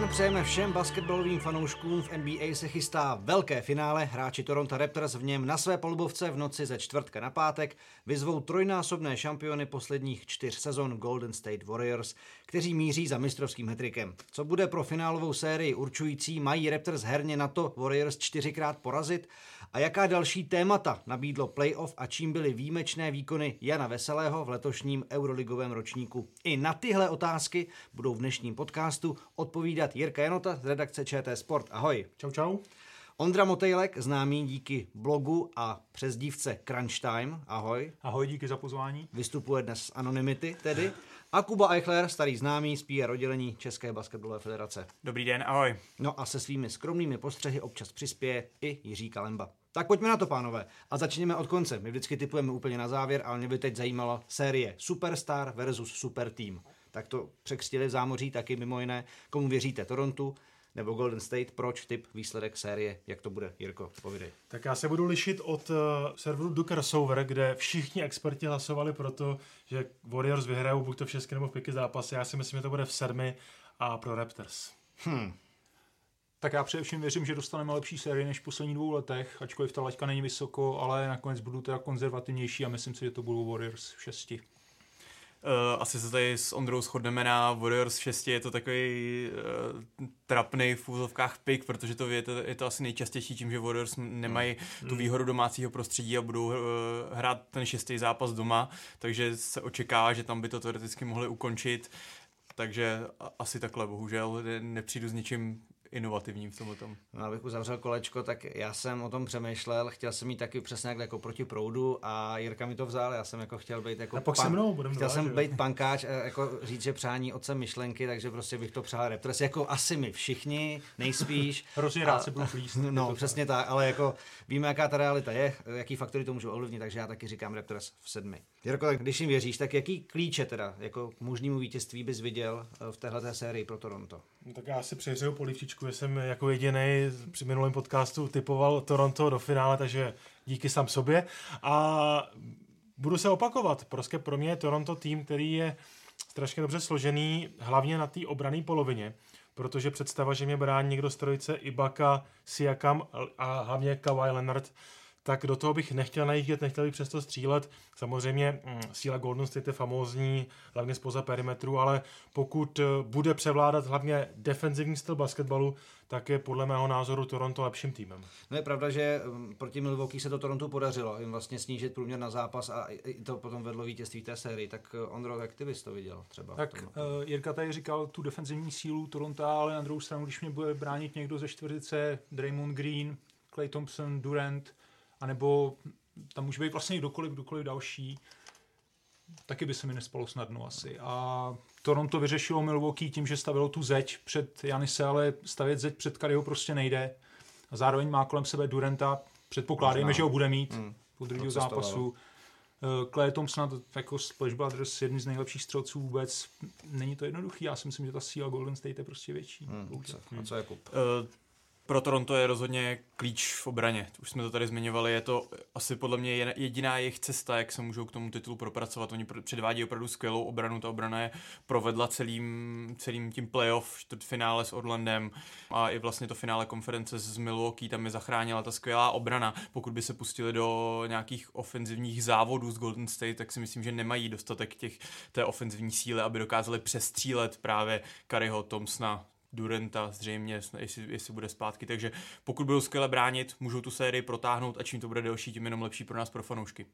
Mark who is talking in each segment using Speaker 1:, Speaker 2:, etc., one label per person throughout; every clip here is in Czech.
Speaker 1: Den, přejeme všem basketbalovým fanouškům. V NBA se chystá velké finále. Hráči Toronto Raptors v něm na své polubovce v noci ze čtvrtka na pátek vyzvou trojnásobné šampiony posledních čtyř sezon Golden State Warriors, kteří míří za mistrovským hetrikem. Co bude pro finálovou sérii určující, mají Raptors herně na to Warriors čtyřikrát porazit? A jaká další témata nabídlo playoff a čím byly výjimečné výkony Jana Veselého v letošním euroligovém ročníku? I na tyhle otázky budou v dnešním podcastu odpovídat Jirka Janota z redakce ČT Sport. Ahoj.
Speaker 2: Čau, čau.
Speaker 1: Ondra Motejlek, známý díky blogu a přezdívce Crunch Time. Ahoj.
Speaker 2: Ahoj, díky za pozvání.
Speaker 1: Vystupuje dnes z Anonymity tedy. A Kuba Eichler, starý známý z PR oddělení České basketbalové federace.
Speaker 3: Dobrý den, ahoj.
Speaker 1: No a se svými skromnými postřehy občas přispěje i Jiří Kalemba. Tak pojďme na to, pánové. A začněme od konce. My vždycky typujeme úplně na závěr, ale mě by teď zajímala série Superstar versus Super Team. Tak to překřtili v zámoří taky mimo jiné. Komu věříte? Torontu nebo Golden State? Proč? Typ, výsledek série? Jak to bude? Jirko, povídej.
Speaker 2: Tak já se budu lišit od uh, serveru Do Crossover, kde všichni experti hlasovali pro to, že Warriors vyhrajou buď to v šestky nebo v pěti zápasy. Já si myslím, že to bude v sedmi a pro Raptors.
Speaker 1: Hmm.
Speaker 4: Tak já především věřím, že dostaneme lepší sérii než v posledních dvou letech, ačkoliv ta laťka není vysoko, ale nakonec budu teda konzervativnější a myslím si, že to budou Warriors v šesti.
Speaker 3: Uh, asi se tady s Ondrou shodneme na Warriors 6, je to takový uh, trapný v úzovkách pick, protože to je, to je to asi nejčastější tím, že Warriors nemají mm. tu výhodu domácího prostředí a budou uh, hrát ten šestý zápas doma, takže se očekává, že tam by to teoreticky mohli ukončit, takže asi takhle, bohužel nepřijdu s ničím inovativním v tomhle tom.
Speaker 1: No, abych uzavřel kolečko, tak já jsem o tom přemýšlel, chtěl jsem mít taky přesně jako proti proudu a Jirka mi to vzal, já jsem jako chtěl být jako
Speaker 2: a pak pan, se mnou budem
Speaker 1: chtěl jsem že? být pankáč, jako říct, že přání otcem myšlenky, takže prostě bych to přál Raptors, jako asi my všichni, nejspíš.
Speaker 4: Hrozně rád se budu plíst.
Speaker 1: No, to přesně tak, ale jako víme, jaká ta realita je, jaký faktory to můžou ovlivnit, takže já taky říkám Raptors v sedmi. Jirko, tak když jim věříš, tak jaký klíče teda jako k možnému vítězství bys viděl v téhle sérii pro Toronto?
Speaker 2: No, tak já si přejřeju polivčičku, že jsem jako jediný při minulém podcastu typoval Toronto do finále, takže díky sám sobě. A budu se opakovat, prostě pro mě je Toronto tým, který je strašně dobře složený, hlavně na té obrané polovině, protože představa, že mě brání někdo z trojice Ibaka, Siakam a hlavně Kawhi Leonard, tak do toho bych nechtěl najíždět, nechtěl bych přesto střílet. Samozřejmě mm, síla Golden State je famózní, hlavně spoza perimetru, ale pokud eh, bude převládat hlavně defenzivní styl basketbalu, tak je podle mého názoru Toronto lepším týmem.
Speaker 1: No je pravda, že mm, proti Milwaukee se to Toronto podařilo, jim vlastně snížit průměr na zápas a i to potom vedlo vítězství té sérii. Tak eh, Ondro, jak ty bys to viděl třeba?
Speaker 4: Tak uh, Jirka tady říkal tu defenzivní sílu Toronto, ale na druhou stranu, když mě bude bránit někdo ze čtvrtice, Draymond Green, Clay Thompson, Durant, anebo tam může být vlastně kdokoliv, kdokoliv další, taky by se mi nespalo snadno asi. A Toronto vyřešilo Milwaukee tím, že stavilo tu zeď před Janise, ale stavět zeď před Kariho prostě nejde. A zároveň má kolem sebe Durenta, předpokládejme, že ho bude mít hmm. po druhého zápasu. Clay eh, Thompson jako Splash Brothers, jedný z nejlepších střelců vůbec. Není to jednoduchý, já si myslím, že ta síla Golden State je prostě větší.
Speaker 1: Hmm, co, a co je kup?
Speaker 3: Uh, pro Toronto je rozhodně klíč v obraně. Už jsme to tady zmiňovali, je to asi podle mě jediná jejich cesta, jak se můžou k tomu titulu propracovat. Oni předvádí opravdu skvělou obranu, ta obrana je provedla celým, celým tím playoff, finále s Orlandem a i vlastně to finále konference s Milwaukee, tam je zachránila ta skvělá obrana. Pokud by se pustili do nějakých ofenzivních závodů z Golden State, tak si myslím, že nemají dostatek těch, té ofenzivní síly, aby dokázali přestřílet právě Kariho Thompsona, Durenta zřejmě, jestli, jestli bude zpátky. Takže pokud budou skvěle bránit, můžou tu sérii protáhnout a čím to bude delší, tím jenom lepší pro nás, pro fanoušky.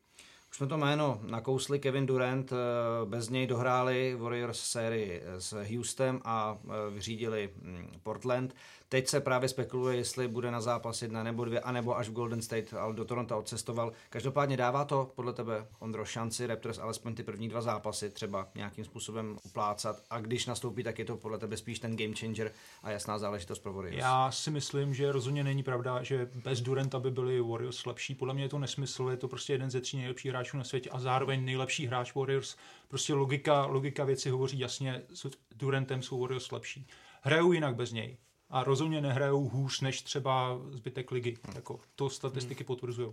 Speaker 1: Už jsme to jméno nakousli, Kevin Durant, eh, bez něj dohráli Warriors sérii s Houstonem a eh, vyřídili hm, Portland. Teď se právě spekuluje, jestli bude na zápas jedna nebo dvě, anebo až v Golden State, ale do Toronto odcestoval. Každopádně dává to podle tebe, Ondro, šanci Raptors alespoň ty první dva zápasy třeba nějakým způsobem uplácat a když nastoupí, tak je to podle tebe spíš ten game changer a jasná záležitost pro Warriors.
Speaker 4: Já si myslím, že rozhodně není pravda, že bez Duranta by byli Warriors lepší. Podle mě je to nesmysl, je to prostě jeden ze tří nejlepších hráčů na světě a zároveň nejlepší hráč Warriors. Prostě logika, logika věci hovoří jasně, s Durantem jsou Warriors lepší. Hrajou jinak bez něj a rozhodně nehrajou hůř než třeba zbytek ligy. Hmm. Jako, to statistiky hmm. potvrzují.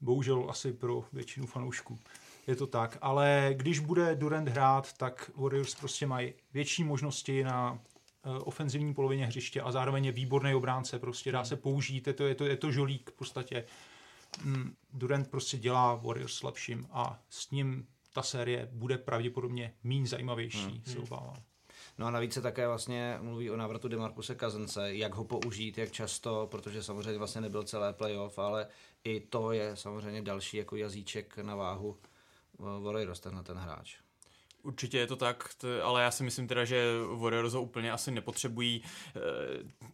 Speaker 4: Bohužel asi pro většinu fanoušků. Je to tak, ale když bude Durant hrát, tak Warriors prostě mají větší možnosti na ofenzivní polovině hřiště a zároveň je výborný obránce, prostě dá se použít, je to, je to, je to žolík v podstatě. Mm, Durant prostě dělá Warriors slabším a s ním ta série bude pravděpodobně méně zajímavější, hmm. se obávám.
Speaker 1: No a navíc se také vlastně mluví o návratu Demarkuse Kazence, jak ho použít, jak často, protože samozřejmě vlastně nebyl celé playoff, ale i to je samozřejmě další jako jazyček na váhu Warriors, tenhle ten hráč.
Speaker 3: Určitě je to tak, ale já si myslím teda, že Warriors ho úplně asi nepotřebují. Eh,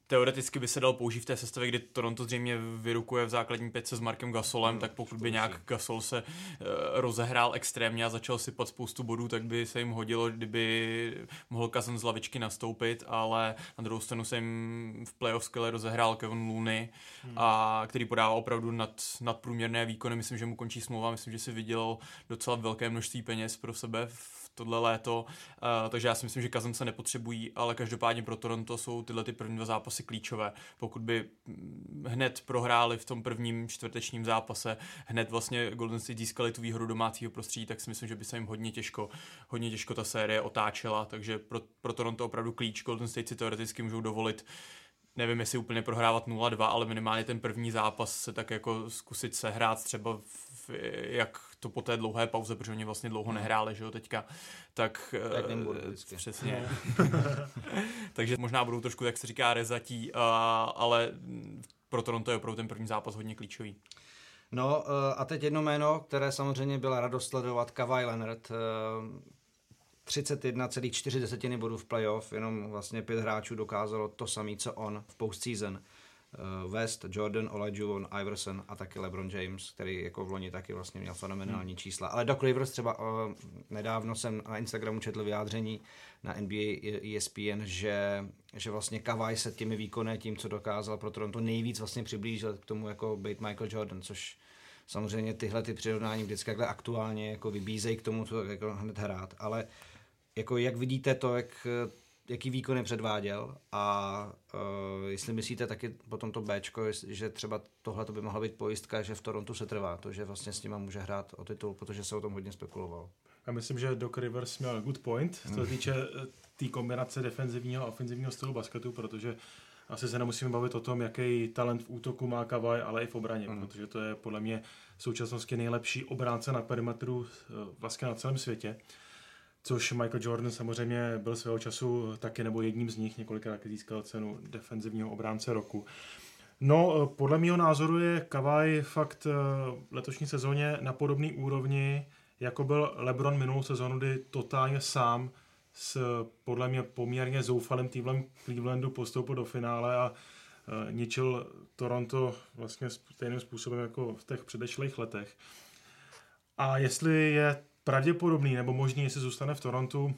Speaker 3: teoreticky by se dal použít v té sestavě, kdy Toronto zřejmě vyrukuje v základní pětce s Markem Gasolem, no, tak pokud by nějak Gasol se eh, rozehrál extrémně a začal sypat spoustu bodů, tak by se jim hodilo, kdyby mohl Kazan z lavičky nastoupit, ale na druhou stranu se jim v playoff skvěle rozehrál Kevin Looney, hmm. a který podává opravdu nad, nadprůměrné výkony. Myslím, že mu končí smlouva, myslím, že si viděl docela velké množství peněz pro sebe v tohle léto, uh, takže já si myslím, že Kazan se nepotřebují, ale každopádně pro Toronto jsou tyhle ty první dva zápasy klíčové. Pokud by mm, hned prohráli v tom prvním čtvrtečním zápase, hned vlastně Golden State získali tu výhodu domácího prostředí, tak si myslím, že by se jim hodně těžko, hodně těžko ta série otáčela, takže pro, pro Toronto opravdu klíč. Golden State si teoreticky můžou dovolit nevím, jestli úplně prohrávat 0-2, ale minimálně ten první zápas se tak jako zkusit sehrát třeba v, jak to po té dlouhé pauze, protože oni vlastně dlouho hmm. nehráli, že jo, teďka, tak...
Speaker 1: Tak uh,
Speaker 3: Přesně. Takže možná budou trošku, jak se říká, rezatí, uh, ale pro Toronto je opravdu ten první zápas hodně klíčový.
Speaker 1: No uh, a teď jedno jméno, které samozřejmě byla radost sledovat, Kawhi Leonard. Uh, 31,4 bodů v playoff, jenom vlastně pět hráčů dokázalo to samé, co on v postseason. Eh, West, Jordan, Olajuwon, Iverson a taky LeBron James, který jako v loni taky vlastně měl fenomenální hmm. čísla. Ale Doc Rivers třeba uh, nedávno jsem na Instagramu četl vyjádření na NBA ESPN, že, že vlastně Kawhi se těmi výkony, tím, co dokázal pro Toronto, nejvíc vlastně přiblížil k tomu jako být Michael Jordan, což samozřejmě tyhle ty přirovnání vždycky takhle aktuálně jako vybízejí k tomu, co jako hned hrát, ale jako jak vidíte to, jak jaký výkony předváděl a uh, jestli myslíte taky po tomto Bčko, že třeba tohle by mohla být pojistka, že v Torontu se trvá, to, že vlastně s nima může hrát o titul, protože se o tom hodně spekuloval.
Speaker 2: Já myslím, že Doc Rivers měl good point, co se hmm. týče eh, té kombinace defenzivního a ofenzivního stylu basketu, protože asi se nemusíme bavit o tom, jaký talent v útoku má Kavaj, ale i v obraně, mm. protože to je podle mě v současnosti nejlepší obránce na perimetru eh, vlastně na celém světě což Michael Jordan samozřejmě byl svého času taky, nebo jedním z nich, několikrát získal cenu defenzivního obránce roku. No, eh, podle mého názoru je Kawhi fakt v eh, letošní sezóně na podobné úrovni, jako byl LeBron minulou sezónu, kdy totálně sám s podle mě poměrně zoufalým týmem Clevelandu postoupil do finále a uh, ničil Toronto vlastně stejným způsobem jako v těch předešlých letech. A jestli je pravděpodobný nebo možný, jestli zůstane v Torontu,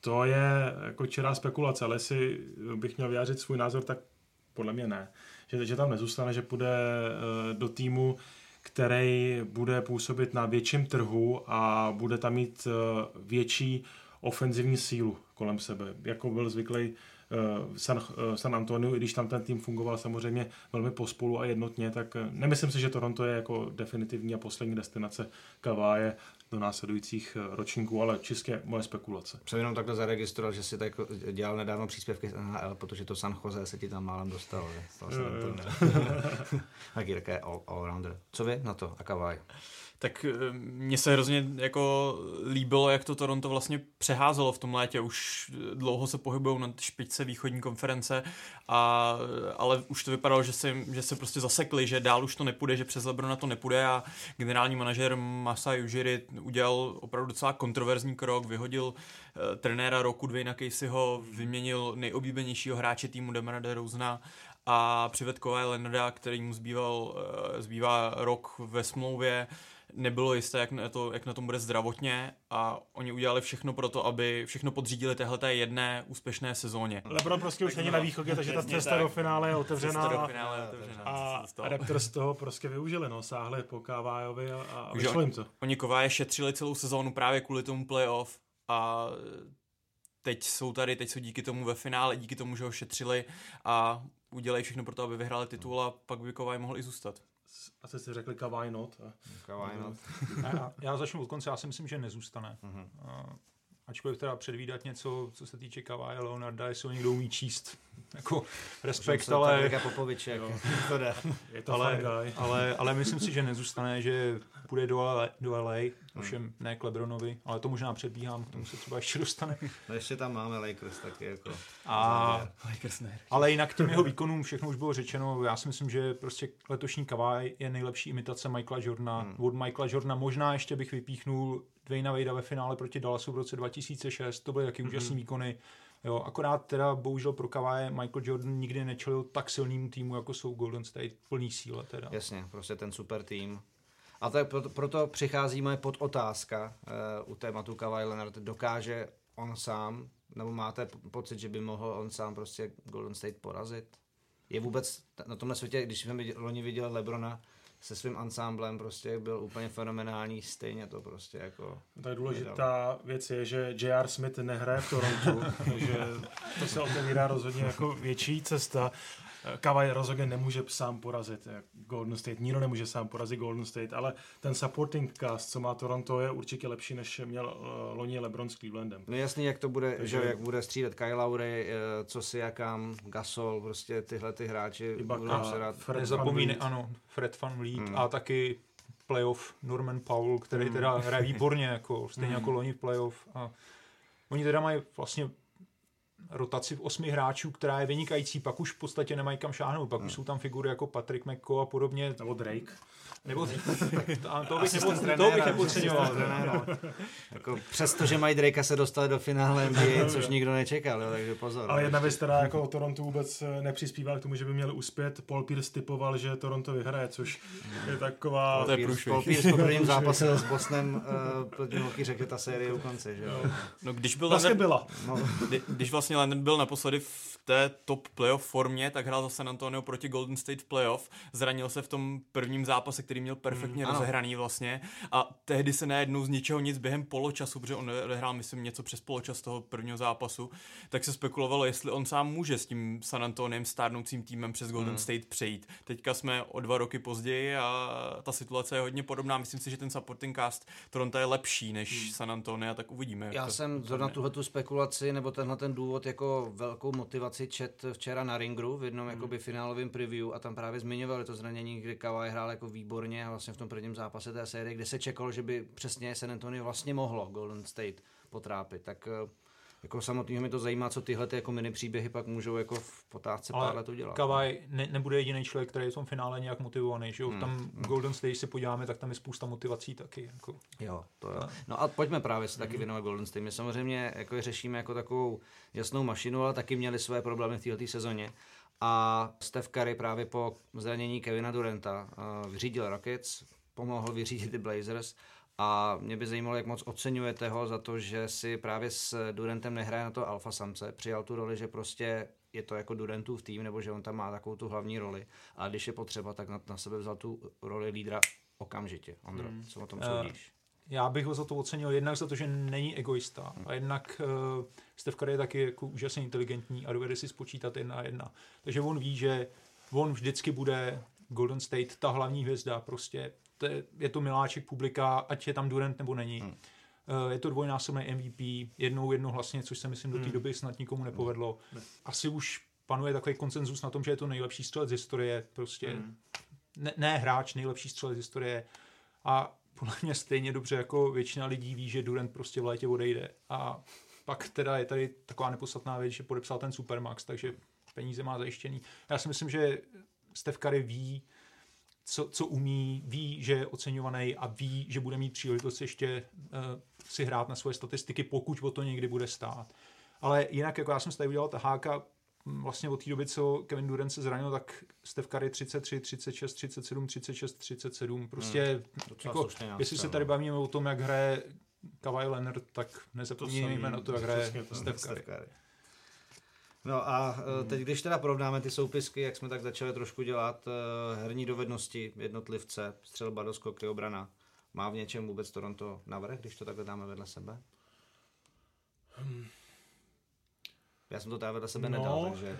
Speaker 2: to je jako čirá spekulace, ale jestli bych měl vyjádřit svůj názor, tak podle mě ne. Že, že tam nezůstane, že půjde eh, do týmu, který bude působit na větším trhu a bude tam mít eh, větší ofenzivní sílu kolem sebe, jako byl zvyklý Eh, San, San Antonio, i když tam ten tým fungoval samozřejmě velmi pospolu a jednotně, tak nemyslím si, že Toronto je jako definitivní a poslední destinace Kaváje do následujících ročníků, ale čistě moje spekulace.
Speaker 1: Jsem jenom takhle zaregistroval, že si tak dělal nedávno příspěvky z NHL, protože to San Jose se ti tam málem dostalo. Taky také all, all Co vy na to a Kavaj?
Speaker 3: Tak eh, mně se hrozně jako líbilo, jak to Toronto vlastně přeházelo v tom létě. Už dlouho se pohybují na špičce východní konference, a, ale už to vypadalo, že se, že se prostě zasekli, že dál už to nepůjde, že přes Lebrona to nepůjde a generální manažer Masai Ujiri udělal opravdu docela kontroverzní krok, vyhodil uh, trenéra roku Dwayna Caseyho, vyměnil nejoblíbenějšího hráče týmu Demara DeRozana a přived Kawhi Leonarda, který mu zbýval, uh, zbývá rok ve smlouvě nebylo jisté, jak na, to, jak na tom bude zdravotně a oni udělali všechno pro to, aby všechno podřídili téhle jedné úspěšné sezóně.
Speaker 2: Lebron prostě už není na východě, takže ta cesta do finále je otevřená.
Speaker 3: do finále je otevřená.
Speaker 2: A Raptors toho prostě využili, no, sáhli po Kavájovi a, a vyšlo jim to.
Speaker 3: Oni Kováje šetřili celou sezónu právě kvůli tomu playoff a teď jsou tady, teď jsou díky tomu ve finále, díky tomu, že ho šetřili a udělají všechno pro to, aby vyhráli titul a pak by Kováj mohl i zůstat
Speaker 2: asi si řekli Kawhi not.
Speaker 1: Kawhi not.
Speaker 4: já, já začnu od konce, já si myslím, že nezůstane. Uh-huh. Ačkoliv teda předvídat něco, co se týče Kawhi Leonarda, jestli ho někdo umí číst, jako respekt, ale...
Speaker 1: Popoviček,
Speaker 2: to jde. Je to
Speaker 4: ale, ale, ale, myslím si, že nezůstane, že půjde do LA, do LA hmm. ovšem ne k Lebronovi, ale to možná předbíhám, k tomu se třeba ještě dostane.
Speaker 1: No ještě tam máme Lakers taky jako
Speaker 4: A, Lakers ne. Ale jinak těm jeho výkonům všechno už bylo řečeno, já si myslím, že prostě letošní Kawhi je nejlepší imitace Michaela Jordana. Hmm. Od Michaela Jordana možná ještě bych vypíchnul Dwayna Vadea ve finále proti Dallasu v roce 2006, to byly taky mm-hmm. úžasné výkony. Jo, akorát teda bohužel pro Kawhi Michael Jordan nikdy nečelil tak silnému týmu, jako jsou Golden State, plný síle teda.
Speaker 1: Jasně, prostě ten super tým. A tak proto, proto přicházíme pod otázka uh, u tématu Kawhi Leonard. Dokáže on sám, nebo máte pocit, že by mohl on sám prostě Golden State porazit? Je vůbec na tomhle světě, když jsme loni viděli Lebrona, se svým ansámblem prostě byl úplně fenomenální, stejně to prostě jako...
Speaker 2: Tak důležitá věc je, že J.R. Smith nehraje v Torontu, takže to se otevírá rozhodně jako větší cesta. Kavaj rozhodně nemůže sám porazit Golden State, nikdo nemůže sám porazit Golden State, ale ten supporting cast, co má Toronto, je určitě lepší, než měl uh, loni LeBron s Clevelandem.
Speaker 1: No jasný, jak to bude, Takže... že jak bude střídat Kyle Lowry, uh, co si jakám, Gasol, prostě tyhle ty hráči
Speaker 4: budou se rád. Nezapomínej, ano, Fred Van Vliet hmm. a taky playoff Norman Powell, který hmm. teda hraje výborně, jako, stejně hmm. jako loni v playoff. A oni teda mají vlastně rotaci v osmi hráčů, která je vynikající, pak už v podstatě nemají kam šáhnout, pak hmm. už jsou tam figury jako Patrick McCo a podobně.
Speaker 2: Nebo Drake.
Speaker 4: Nebo to bych, nepo, to bych nepodceňoval.
Speaker 1: jako, přesto, že mají Drakea se dostali do finále NBA, což nikdo nečekal, jo, takže pozor.
Speaker 2: Ale jedna věc, která jako Toronto vůbec eh, nepřispívá k tomu, že by měli uspět. Paul Pierce typoval, že Toronto vyhraje, což je taková...
Speaker 1: Paul Pierce, Paul Pierce po prvním zápase s Bosnem uh, proti Milwaukee řekl, že ta série u konce, že jo.
Speaker 3: No, když byl
Speaker 2: vlastně byla.
Speaker 3: No. Když vlastně byl naposledy v té top playoff formě, tak hrál za San Antonio proti Golden State v playoff. Zranil se v tom prvním zápase, který měl perfektně mm, rozehraný vlastně. A tehdy se najednou z ničeho nic během poločasu, protože on hrál, myslím, něco přes poločas toho prvního zápasu, tak se spekulovalo, jestli on sám může s tím San Antoniem stárnoucím týmem přes Golden mm. State přejít. Teďka jsme o dva roky později a ta situace je hodně podobná. Myslím si, že ten supporting cast Toronto je lepší než mm. San Antonio, tak uvidíme.
Speaker 1: Já jsem zrovna tuhle tu spekulaci nebo tenhle ten důvod jako velkou motivaci čet včera na Ringru v jednom mm. jakoby finálovém preview a tam právě zmiňovali to zranění, kdy Kawhi hrál jako výborně a vlastně v tom prvním zápase té série, kde se čekalo, že by přesně San Antonio vlastně mohlo Golden State potrápit. Tak eh, jako samotného mi to zajímá, co tyhle ty jako mini příběhy pak můžou jako v potázce pár let udělat.
Speaker 4: Kavaj ne, nebude jediný člověk, který je v tom finále nějak motivovaný, že jo? Hmm. Tam hmm. Golden State se podíváme, tak tam je spousta motivací taky. Jako.
Speaker 1: Jo, to jo. No a pojďme právě se taky hmm. věnovat Golden State. My samozřejmě jako je řešíme jako takovou jasnou mašinu, ale taky měli své problémy v této sezóně. A Steph Curry právě po zranění Kevina Duranta uh, vyřídil Rockets, pomohl vyřídit i Blazers a mě by zajímalo, jak moc oceňujete ho za to, že si právě s Durantem nehraje na to alfa samce. Přijal tu roli, že prostě je to jako Durantův tým, nebo že on tam má takovou tu hlavní roli. A když je potřeba, tak na, na sebe vzal tu roli lídra okamžitě. Ondro, hmm. co o tom soudíš?
Speaker 4: Já bych ho za to ocenil jednak za to, že není egoista a jednak uh, Steph Curry je taky jako úžasně inteligentní a dovede si spočítat jedna a jedna. Takže on ví, že on vždycky bude Golden State ta hlavní hvězda, prostě to je, je to miláček publika, ať je tam Durant nebo není. Hmm. Uh, je to dvojnásobný MVP, jednou jednohlasně, což se myslím do té hmm. doby snad nikomu nepovedlo. Hmm. Asi už panuje takový konsenzus na tom, že je to nejlepší střelec z historie, prostě hmm. ne, ne hráč, nejlepší střelec z historie. A podle mě stejně dobře jako většina lidí ví, že Durant prostě v létě odejde. A pak teda je tady taková nepodstatná věc, že podepsal ten Supermax, takže peníze má zajištěný. Já si myslím, že Steph Curry ví, co, co umí, ví, že je oceňovaný a ví, že bude mít příležitost ještě uh, si hrát na svoje statistiky, pokud o to někdy bude stát. Ale jinak, jako já jsem si tady udělal taháka, vlastně od té doby, co Kevin Durant se zranil, tak Steph Curry 33, 36, 37, 36, 37. Prostě, hmm, jako, jestli se tady bavíme o tom, jak hraje Kawhi Leonard, tak nezapomínejme na to, jak hraje Steph Curry.
Speaker 1: No a hmm. teď, když teda porovnáme ty soupisky, jak jsme tak začali trošku dělat, eh, herní dovednosti jednotlivce, střelba do skoky, obrana, má v něčem vůbec Toronto navrh, když to takhle dáme vedle sebe? Hmm. Já jsem to tady vedle sebe nedal,
Speaker 2: No,
Speaker 1: takže...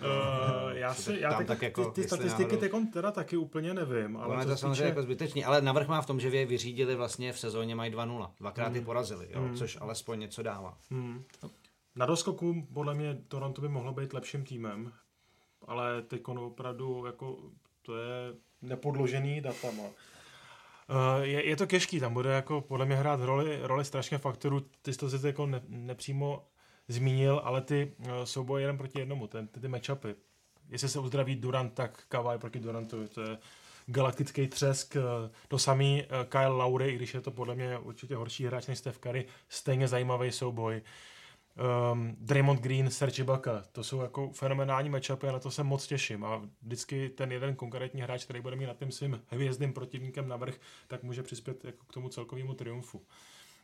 Speaker 2: uh, já si, já teď,
Speaker 1: tak jako,
Speaker 2: ty, ty statistiky
Speaker 1: náhodou-
Speaker 2: teď teda taky úplně nevím, ale
Speaker 1: Ale je to samozřejmě
Speaker 2: týče-
Speaker 1: jako zbytečný, ale navrh má v tom, že vy je vyřídili vlastně v sezóně mají 2-0. Dvakrát
Speaker 2: Hmm.
Speaker 1: je porazili, jo, což alespoň něco dává.
Speaker 2: Hmm. Na doskoku podle mě Toronto by mohlo být lepším týmem, ale teď opravdu jako to je nepodložený datama. Eh, Je, je to těžký, tam bude jako podle mě hrát roli, roli strašně faktorů, ty jsi to si jako ne, nepřímo zmínil, ale ty eh, souboje jeden proti jednomu, ten, ty, ty matchupy. Jestli se uzdraví Durant, tak Kawhi proti Durantovi, to je galaktický třesk. eh, To samý Kyle Lowry, i když je to podle mě určitě horší hráč než Steph Curry, stejně zajímavý souboj. Um, Draymond Green, Serge Ibaka, to jsou jako fenomenální matchupy a na to se moc těším. A vždycky ten jeden konkrétní hráč, který bude mít nad tím svým hvězdným protivníkem navrh, tak může přispět jako k tomu celkovému triumfu.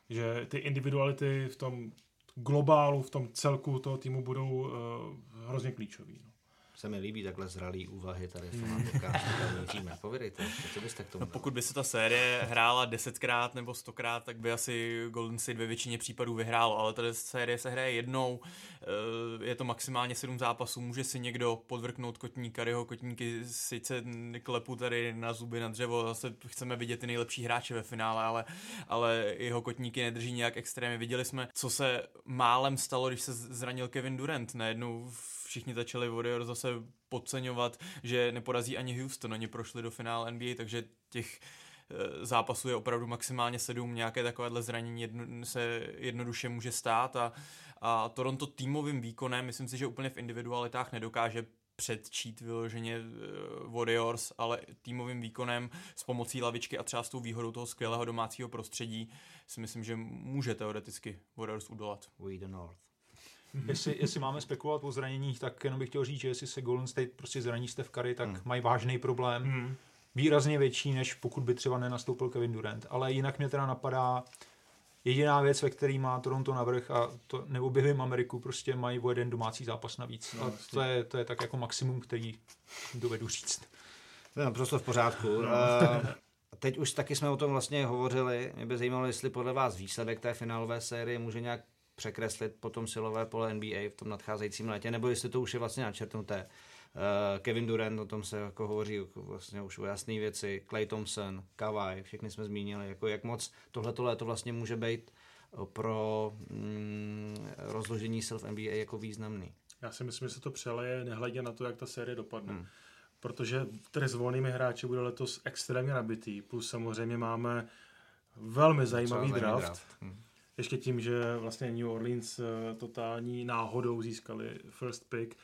Speaker 2: Že ty individuality v tom globálu, v tom celku toho týmu budou uh, hrozně klíčový. No.
Speaker 1: Se mi líbí takhle zralý úvahy tady v tomhle podcastu, míříme. Povědejte, co byste k tomu
Speaker 3: No, pokud by se ta série hrála desetkrát nebo stokrát, tak by asi Golden State ve většině případů vyhrálo, ale ta série se hraje jednou, eh, je to maximálně sedm zápasů, může si někdo podvrknout kotníka, jeho kotníky sice klepu tady na zuby, na dřevo, zase chceme vidět ty nejlepší hráče ve finále, ale, ale jeho kotníky nedrží nějak extrémně. Viděli jsme, co se málem stalo, když se zranil Kevin Durant, najednou všichni začali Warriors zase podceňovat, že neporazí ani Houston, oni prošli do finále NBA, takže těch eh, zápasů je opravdu maximálně sedm, nějaké takovéhle zranění jedno, se jednoduše může stát a, a Toronto týmovým výkonem, myslím si, že úplně v individualitách nedokáže předčít vyloženě eh, Warriors, ale týmovým výkonem s pomocí lavičky a třeba s tou výhodou toho skvělého domácího prostředí si myslím, že může teoreticky Warriors udolat.
Speaker 1: We the North.
Speaker 4: Jestli, jestli máme spekulovat o zraněních, tak jenom bych chtěl říct, že jestli se Golden State prostě zraní Steph Curry, tak hmm. mají vážný problém.
Speaker 2: Hmm.
Speaker 4: Výrazně větší, než pokud by třeba nenastoupil Kevin Durant. Ale jinak mě teda napadá jediná věc, ve který má Toronto navrh a to neobjevím Ameriku, prostě mají o jeden domácí zápas navíc.
Speaker 2: No,
Speaker 4: a to je, to je tak jako maximum, který dovedu říct.
Speaker 1: To je naprosto v pořádku. No. teď už taky jsme o tom vlastně hovořili. Mě by zajímalo, jestli podle vás výsledek té finálové série může nějak překreslit potom silové pole NBA v tom nadcházejícím létě, nebo jestli to už je vlastně načrtnuté. Uh, Kevin Durant, o tom se jako hovoří vlastně už o jasné věci, Clay Thompson, Kawhi, všechny jsme zmínili, jako jak moc tohleto léto vlastně může být pro mm, rozložení sil v NBA jako významný.
Speaker 2: Já si myslím, že se to přeleje nehledě na to, jak ta série dopadne. Hmm. Protože tady s volnými hráči bude letos extrémně nabitý, plus samozřejmě máme velmi zajímavý draft.
Speaker 1: draft. Hm.
Speaker 2: Ještě tím, že vlastně New Orleans eh, totální náhodou získali first pick,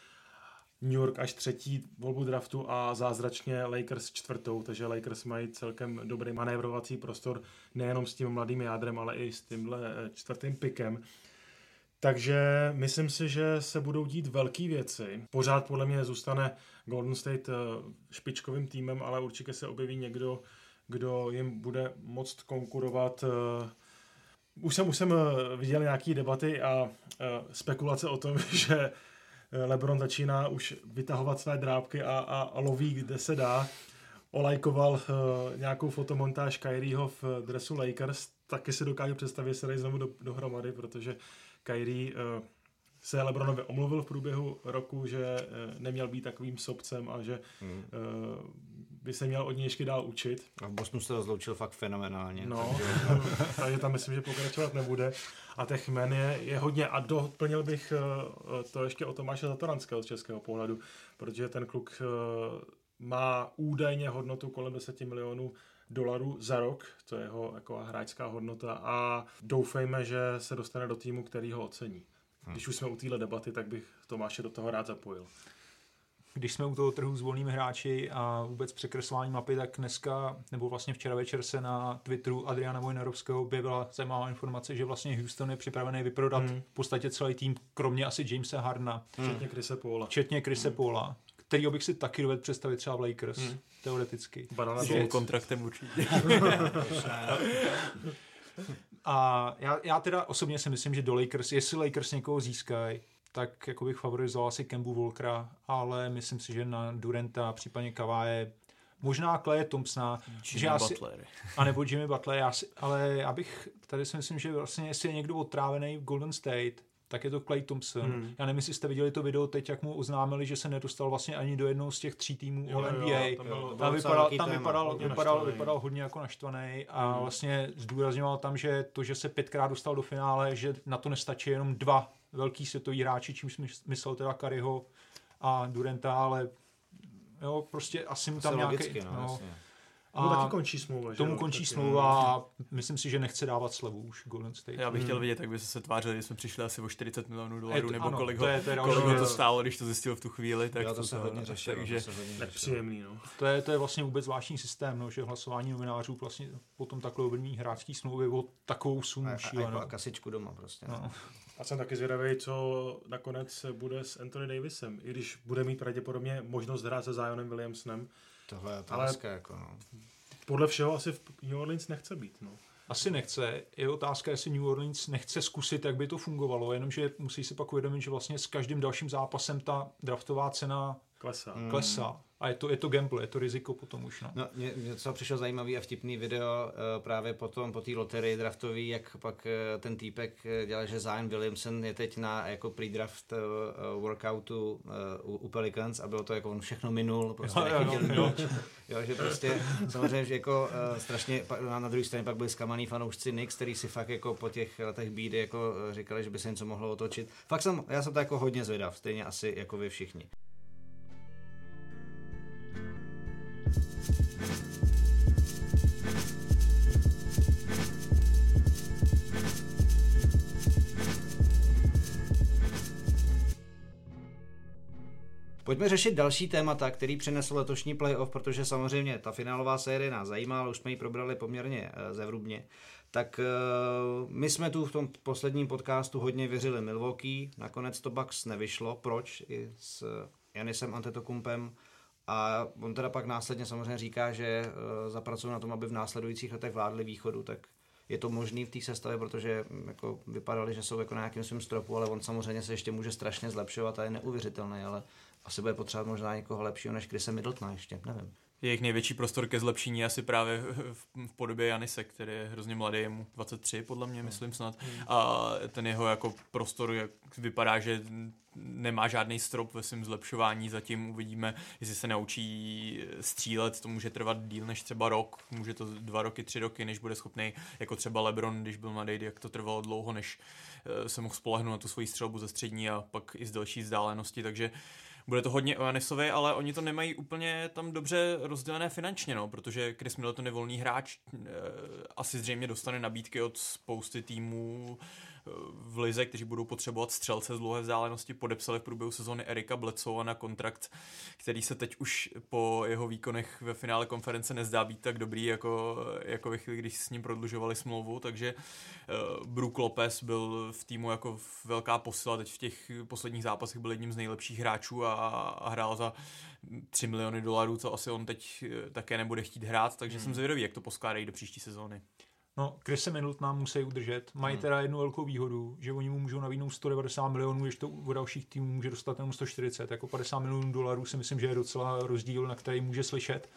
Speaker 2: New York až třetí volbu draftu a zázračně Lakers čtvrtou, takže Lakers mají celkem dobrý manévrovací prostor nejenom s tím mladým jádrem, ale i s tímhle eh, čtvrtým pikem. Takže myslím si, že se budou dít velké věci. Pořád podle mě zůstane Golden State eh, špičkovým týmem, ale určitě se objeví někdo, kdo jim bude moct konkurovat. Už jsem, už jsem eh, viděl nějaké debaty a eh, spekulace o tom, že eh, LeBron začíná už vytahovat své drápky a, a, a loví, kde se dá. Olajkoval uh, nějakou fotomontáž Kyrieho v dresu Lakers, taky si dokážu představit, že se dají znovu do, dohromady, protože Kyrie uh, se Lebronovi omluvil v průběhu roku, že uh, neměl být takovým sobcem a že
Speaker 1: Hmm.
Speaker 2: uh, by se měl od něj ještě dál učit.
Speaker 1: A v Bosnu se rozloučil fakt fenomenálně.
Speaker 2: No,
Speaker 1: takže-
Speaker 2: takže tam myslím, že pokračovat nebude. A těch jmen je, je hodně. A doplnil bych uh, to ještě o Tomáše Zatoranského z českého pohledu, protože ten kluk uh, má údajně hodnotu kolem 10 milionů dolarů za rok, to je jeho jako hráčská hodnota a doufejme, že se dostane do týmu, který ho ocení. Když už jsme u téhle debaty, tak bych Tomáše do toho rád zapojil.
Speaker 4: Když jsme u toho trhu s volnými hráči a vůbec překreslování mapy, tak dneska, nebo vlastně včera večer se na Twitteru Adriana Vojnarovského objevila zajímavá informace, že vlastně Houston je připravený vyprodat
Speaker 2: Hmm.
Speaker 4: v podstatě celý tým, kromě asi Jamesa Hardna,
Speaker 2: Včetně Krise Paula.
Speaker 4: včetně Krise Paula, kterýho bych si taky dovedl představit třeba v Lakers,
Speaker 2: Hmm.
Speaker 4: teoreticky.
Speaker 2: Banana
Speaker 3: S kontraktem určitě.
Speaker 4: A já, já teda osobně si myslím, že do Lakers, jestli Lakers někoho získají, tak jako bych favorizoval asi Kembu Volkera, ale myslím si, že na Durenta, případně Kaváje, možná Clay Thompsona, že já si,
Speaker 3: Butler.
Speaker 4: a nebo Jimmy Butler, já si, ale já bych tady si myslím, že vlastně jestli je někdo otrávený v Golden State, tak je to Clay Thompson. Hmm. Já nevím, jestli jste viděli to video teď, jak mu oznámili, že se nedostal vlastně ani do jednoho z těch tří týmů jo, NBA. Jo, tam, bylo, tam, vypadal, tam vypadal, hodně vypadal, vypadal hodně jako naštvaný a hmm. vlastně zdůrazňoval tam, že to, že se pětkrát dostal do finále, že na to nestačí jenom dva velký světový hráči, čímž myslel teda Kariho a Durenta, ale jo, prostě asi mu tam nějaký...
Speaker 2: No, no, a taky končí smlouva.
Speaker 4: Tomu
Speaker 2: že?
Speaker 4: končí smlouva a myslím si, že nechce dávat slevu už Golden State.
Speaker 3: Já bych chtěl hmm. vidět, jak by se tvářili, že jsme přišli asi o 40 milionů dolarů, nebo
Speaker 4: ano,
Speaker 3: kolik,
Speaker 4: to, je, to, je
Speaker 3: kolik to stálo, když to zjistil v tu chvíli. Tak
Speaker 1: jo, to, to se hodně řešilo.
Speaker 2: Takže nepříjemný. No.
Speaker 4: To, je, to je vlastně vůbec zvláštní systém, no, že hlasování novinářů vlastně potom takhle obrní hráčský smlouvy o takovou sumu
Speaker 1: a, a, jako a kasičku doma prostě. No.
Speaker 2: A jsem taky zvědavý, co nakonec bude s Anthony Davisem, i když bude mít pravděpodobně možnost hrát se Zionem Williamsonem.
Speaker 1: Tohle je otázka, ale jako no.
Speaker 2: Podle všeho asi v New Orleans nechce být. No.
Speaker 4: Asi nechce. Je otázka, jestli New Orleans nechce zkusit, jak by to fungovalo, jenomže musí si pak uvědomit, že vlastně s každým dalším zápasem ta draftová cena
Speaker 2: klesá.
Speaker 4: klesá. A je to, je to gamble, je to riziko potom už. No,
Speaker 1: no mě, mě co přišlo zajímavý a vtipný video uh, právě potom po té loterii draftový, jak pak uh, ten týpek uh, dělal, že Zion Williamson je teď na jako pre-draft uh, workoutu uh, u, Pelicans a bylo to jako on všechno minul, prostě jo, jo, jo. jo, že prostě samozřejmě, že jako uh, strašně na, na druhé straně pak byli zkamaný fanoušci Knicks, který si fakt jako po těch letech bídy jako říkali, že by se něco mohlo otočit. Fakt jsem, já jsem to jako hodně zvědav, stejně asi jako vy všichni. Pojďme řešit další témata, který přinesl letošní playoff, protože samozřejmě ta finálová série nás zajímá, ale už jsme ji probrali poměrně eh, zevrubně. Tak uh, my jsme tu v tom posledním podcastu hodně věřili Milwaukee, nakonec to Bucks nevyšlo. Proč? I s Janisem Antetokumpem a on teda pak následně samozřejmě říká, že zapracují na tom, aby v následujících letech vládli východu, tak je to možný v té sestavě, protože mm, jako vypadali, že jsou jako na nějakém svém stropu, ale on samozřejmě se ještě může strašně zlepšovat a je neuvěřitelný, ale asi bude potřebovat možná někoho lepšího než Krise Middletona ještě, nevím.
Speaker 3: Jejich největší prostor ke zlepšení asi právě v, podobě Janise, který je hrozně mladý, je mu 23 podle mě, myslím snad. Hmm. A ten jeho jako prostor jak vypadá, že nemá žádný strop ve svém zlepšování, zatím uvidíme, jestli se naučí střílet, to může trvat díl než třeba rok, může to dva roky, tři roky, než bude schopný, jako třeba Lebron, když byl mladý, jak to trvalo dlouho, než eh, se mohl spolehnout na tu svoji střelbu ze střední a pak i z delší vzdálenosti, takže bude to hodně o ale oni to nemají úplně tam dobře rozdělené finančně, no, protože Chris Middleton je volný hráč, e, asi zřejmě dostane nabídky od spousty týmů e, v lize, kteří budou potřebovat střelce z dlouhé vzdálenosti, podepsali v průběhu sezóny Erika Bledsoe na kontrakt, který se teď už po jeho výkonech ve finále konference nezdá být tak dobrý, jako, jako ve chvíli, když s ním prodlužovali smlouvu, takže uh, Brook Lopez byl v týmu jako velká posila, teď v těch posledních zápasech byl jedním z nejlepších hráčů a, a hrál za 3 miliony dolarů, co asi on teď eh, také nebude chtít hrát, takže hmm. jsem zvědavý, jak to poskládají do příští sezóny.
Speaker 4: No, Chrise Middletona musí udržet. Mají hmm. teda jednu velkou výhodu, že oni mu můžou nabídnout 190 milionů, ještě to u dalších týmů může dostat jenom 140. Jako 50 milionů dolarů si myslím, že je docela rozdíl, na který může slyšet.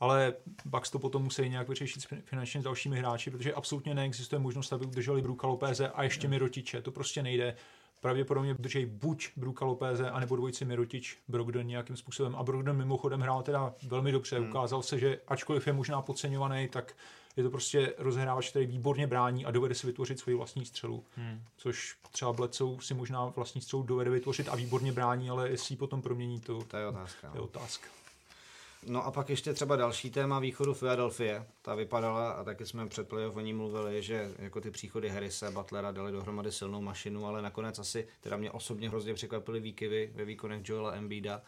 Speaker 4: Ale Bucks to potom musí nějak vyřešit finančně s dalšími hráči, protože absolutně neexistuje možnost, aby udrželi Bruka Lopéze a ještě Mirotiče. To prostě nejde pravděpodobně drží buď Bruka Lopéze, anebo dvojici Mirotič Brogdon nějakým způsobem. A Brogdon mimochodem hrál teda velmi dobře. Hmm. Ukázal se, že ačkoliv je možná podceňovaný, tak je to prostě rozhrávač, který výborně brání a dovede si vytvořit svoji vlastní střelu. Hmm. Což třeba Blecou si možná vlastní střelu dovede vytvořit a výborně brání, ale jestli ji potom promění, to,
Speaker 1: to je otázka.
Speaker 4: To je otázka.
Speaker 1: No a pak ještě třeba další téma východu Philadelphia. Ta vypadala, a taky jsme před playoff o ní mluvili, že jako ty příchody Harrise, Butlera dali dohromady silnou mašinu, ale nakonec asi, teda mě osobně hrozně překvapily výkyvy ve výkonech Joela Embida.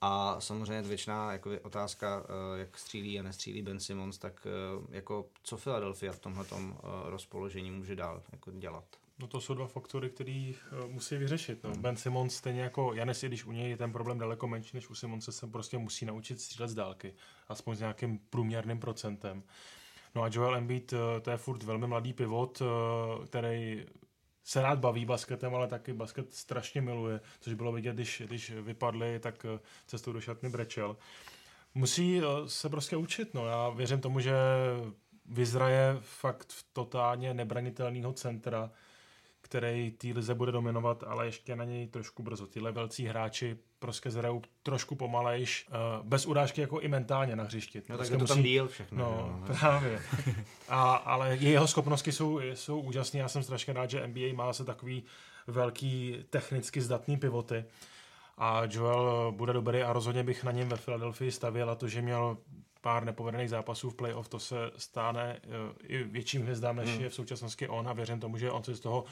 Speaker 1: A samozřejmě většiná jako otázka, eh, jak střílí a nestřílí Ben Simmons, tak eh, jako co Philadelphia v tomhle eh, rozpoložení může dál jako dělat?
Speaker 2: No to jsou dva faktory, který uh, musí vyřešit. No. Hmm. Ben Simons stejně jako Janis, když u něj je ten problém daleko menší než u Simonse, se prostě musí naučit střílet z dálky, aspoň s nějakým průměrným procentem. No a Joel Embiid, to je furt velmi mladý pivot, který se rád baví basketem, ale taky basket strašně miluje, což bylo vidět, když, když vypadli, tak cestou do šatny brečel. Musí se prostě učit, no. Já věřím tomu, že vyzraje fakt totálně nebranitelného centra, který té lize bude dominovat, ale ještě na něj trošku brzo. Tyhle velcí hráči prostě zhrajou trošku pomalejš, uh, bez urážky jako i mentálně na hřišti.
Speaker 1: No tak
Speaker 2: prostě
Speaker 1: je to tam díl všechno.
Speaker 2: No,
Speaker 1: jo.
Speaker 2: právě. A, ale jeho schopnosti jsou, jsou úžasné. Já jsem strašně rád, že NBA má se takový velký technicky zdatný pivoty. A Joel bude dobrý a rozhodně bych na něm ve Filadelfii stavěl a to, že měl pár nepovedených zápasů v playoff, to se stane eh, i větším hvězdám, než
Speaker 1: Hmm.
Speaker 2: je v současnosti on a věřím tomu, že on si z toho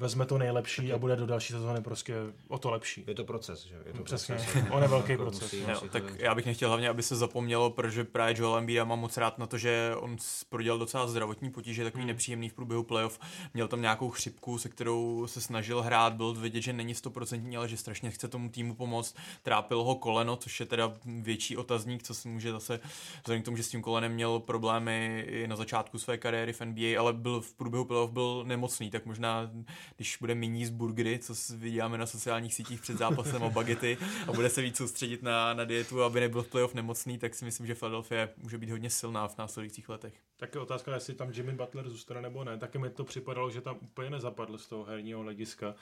Speaker 2: vezme to nejlepší a bude do další sezóny prostě o to lepší.
Speaker 1: Je to proces, že jo? Je to
Speaker 2: Přesně.
Speaker 1: proces.
Speaker 2: On je velký
Speaker 1: Jako
Speaker 2: proces.
Speaker 1: musí- to
Speaker 3: tak já bych nechtěl hlavně, aby se zapomnělo, protože právě Joel Embiida mám moc rád na to, že on prodělal docela zdravotní potíže, takový
Speaker 2: Hmm.
Speaker 3: nepříjemný v průběhu playoff. Měl tam nějakou chřipku, se kterou se snažil hrát, byl vidět, že není stoprocentní, ale že strašně chce tomu týmu pomoct. Trápil ho koleno, což je teda větší otazník, co se může zase, vzhledem k tomu, že s tím kolenem měl problémy i na začátku své kariéry v NBA, ale byl v průběhu playoff byl nemocný, tak možná, když bude miní z burgery, co vidíme na sociálních sítích před zápasem o bagety a bude se víc soustředit na, na dietu, aby nebyl v playoff nemocný, tak si myslím, že Philadelphia může být hodně silná v následujících letech.
Speaker 2: Tak je otázka, jestli tam Jimmy Butler zůstane nebo ne. Taky mi to připadalo, že tam úplně nezapadl z toho herního hlediska.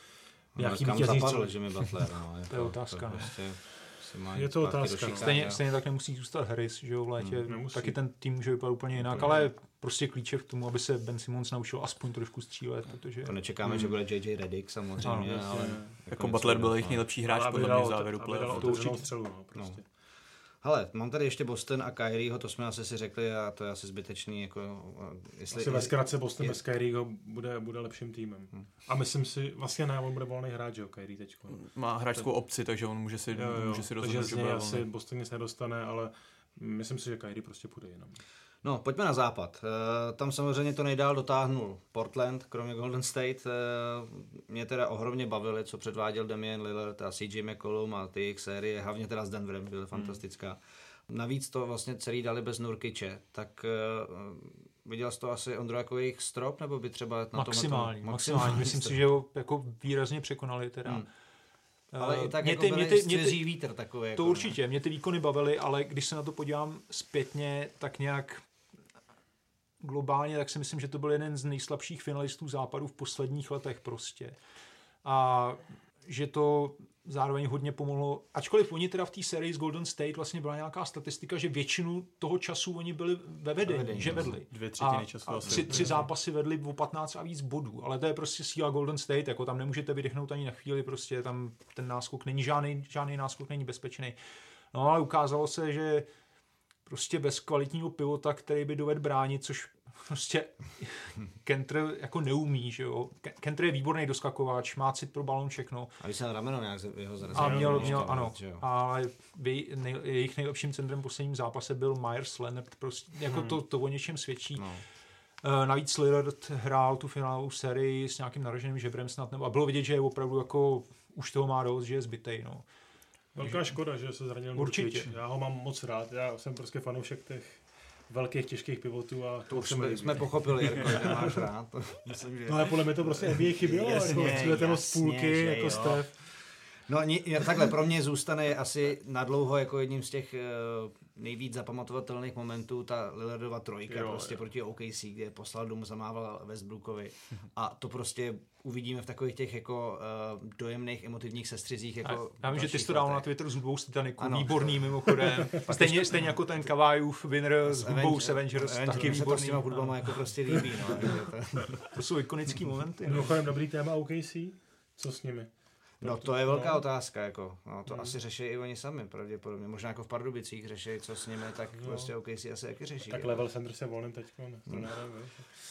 Speaker 1: No,
Speaker 2: Jaký
Speaker 1: kam
Speaker 2: vítězný
Speaker 1: zapadl Jimmy Butler, no.
Speaker 4: To je otázka, no.
Speaker 1: prostě
Speaker 2: Je to otázka, no.
Speaker 4: Stejně, stejně tak nemusí zůstat Harris, že jo, v létě.
Speaker 2: Hmm, nemusí.
Speaker 4: Taky ten tým může vypadat úplně jinak,
Speaker 2: Úplně.
Speaker 4: ale prostě klíče k tomu, aby se Ben Simmons naučil aspoň trošku střílet, protože...
Speaker 1: To nečekáme, že bude JJ Redick samozřejmě,
Speaker 2: jasně.
Speaker 1: ale...
Speaker 3: Jako
Speaker 1: něco
Speaker 3: Butler byl jejich
Speaker 1: no.
Speaker 3: nejlepší hráč podle mě v závěru playoff.
Speaker 4: to určitě.
Speaker 2: střelu, no, prostě.
Speaker 1: Hele, mám tady ještě Boston a Kyrieho, to jsme asi si řekli a to je asi zbytečný, jako... Jestli,
Speaker 2: Asi ve zkratce Boston
Speaker 1: je-
Speaker 2: bez Kyrieho bude, bude lepším týmem. A myslím si, vlastně ne, on bude volný hráč, že jo, Kyrie teďko.
Speaker 3: Má hráčskou opci, takže on může si,
Speaker 2: Jo, jo,
Speaker 3: může si
Speaker 2: takže
Speaker 3: rozhodnout,
Speaker 2: z
Speaker 3: že bude
Speaker 2: asi. Boston nic nedostane, ale myslím si, že Kyrie prostě půjde jinam.
Speaker 1: No, pojďme na západ. E, tam samozřejmě to nejdál dotáhnul Portland, kromě Golden State. E, mě teda ohromně bavili, co předváděl Damian Lillard a CJ McCollum a ty jejich série, hlavně teda s Denverem,
Speaker 2: Hmm.
Speaker 1: byly fantastická. Navíc to vlastně celý dali bez Nurkiče, tak e, viděl jsi to asi Ondro jako jejich strop, nebo by třeba na tomhle to-
Speaker 4: maximální, maximální. Myslím si, že ho jako výrazně překonali teda.
Speaker 1: Hmm.
Speaker 4: Eh,
Speaker 1: Ale i tak
Speaker 4: mě
Speaker 1: jako
Speaker 4: ty- mě ty- mě ty-
Speaker 1: vítr takový.
Speaker 4: To
Speaker 1: jako,
Speaker 4: určitě, mě ty výkony bavily, ale když se na to podívám zpětně, tak nějak globálně, tak si myslím, že to byl jeden z nejslabších finalistů západu v posledních letech prostě. A že to zároveň hodně pomohlo, ačkoliv oni teda v té sérii s Golden State vlastně byla nějaká statistika, že většinu toho času oni byli ve vedení,
Speaker 1: vedení,
Speaker 4: že
Speaker 1: no.
Speaker 4: vedli.
Speaker 3: Dvě třetiny
Speaker 4: a,
Speaker 3: času
Speaker 4: a
Speaker 3: asi.
Speaker 4: tři, tři zápasy vedli o 15 a víc bodů, ale to je prostě síla Golden State, jako tam nemůžete vydechnout ani na chvíli, prostě tam ten náskok není žádný, žádný náskok není bezpečný. No ale ukázalo se, že prostě bez kvalitního pivota, který by dovedl bránit, což prostě Kentr jako neumí, že jo. Ke- Kentr je výborný doskakováč, má cit pro balon všechno.
Speaker 1: A když se na rameno nějak jeho zarazil.
Speaker 4: A měl, měl ano, ale vy, nej, jejich nejlepším centrem v posledním zápase byl Myers Leonard, prostě, jako to, to o něčem svědčí.
Speaker 1: No.
Speaker 4: Eh, Navíc Lillard hrál tu finálovou sérii s nějakým naraženým žebrem snad, nebo, a bylo vidět, že je opravdu jako, už toho má dost, že je zbytej, no.
Speaker 2: Velká škoda, že se zranil
Speaker 4: Určitě.
Speaker 2: Nurkic. Já ho mám moc rád, já jsem prostě fanoušek těch velkých, těžkých pivotů a
Speaker 1: To už jsme, jsme pochopili, Jirko, že máš rád. Myslím, že...
Speaker 2: No ale podle mě to prostě NBA chybělo,
Speaker 1: Jasně,
Speaker 2: jako přiletěnost z
Speaker 1: jasně,
Speaker 2: půlky,
Speaker 1: že
Speaker 2: jako
Speaker 1: jo.
Speaker 2: Steph.
Speaker 1: No ni, takhle, pro mě zůstane asi nadlouho jako jedním z těch uh, nejvíc zapamatovatelných momentů ta Lillardova trojka
Speaker 2: Jo,
Speaker 1: prostě
Speaker 2: jo.
Speaker 1: proti OKC, kde je poslal domů, zamával Westbrookovi a to prostě uvidíme v takových těch jako uh, dojemných emotivních sestřizích jako
Speaker 4: A já vím, že ty jsi to dal na
Speaker 1: letech.
Speaker 4: Twitter s hudbou z Titaniku,
Speaker 1: Ano.
Speaker 4: výborný mimochodem. stejně, stejně jako ten Kavajův winner s hudbou z Avengers, taky
Speaker 1: Avengers se to s
Speaker 4: výborný.
Speaker 1: těma hudbama jako prostě líbí, no. to,
Speaker 4: To jsou ikonický momenty. No.
Speaker 2: Mimochodem dobrý téma OKC, co s nimi?
Speaker 1: No to je velká
Speaker 2: No.
Speaker 1: otázka, jako. No, to
Speaker 2: Hmm.
Speaker 1: asi řeší i oni sami, pravděpodobně. Možná jako v Pardubicích řeší, co s nimi, tak
Speaker 2: No.
Speaker 1: prostě OKC asi taky řeší.
Speaker 2: Tak
Speaker 1: jako.
Speaker 2: level Sanders je volný teď? To ne,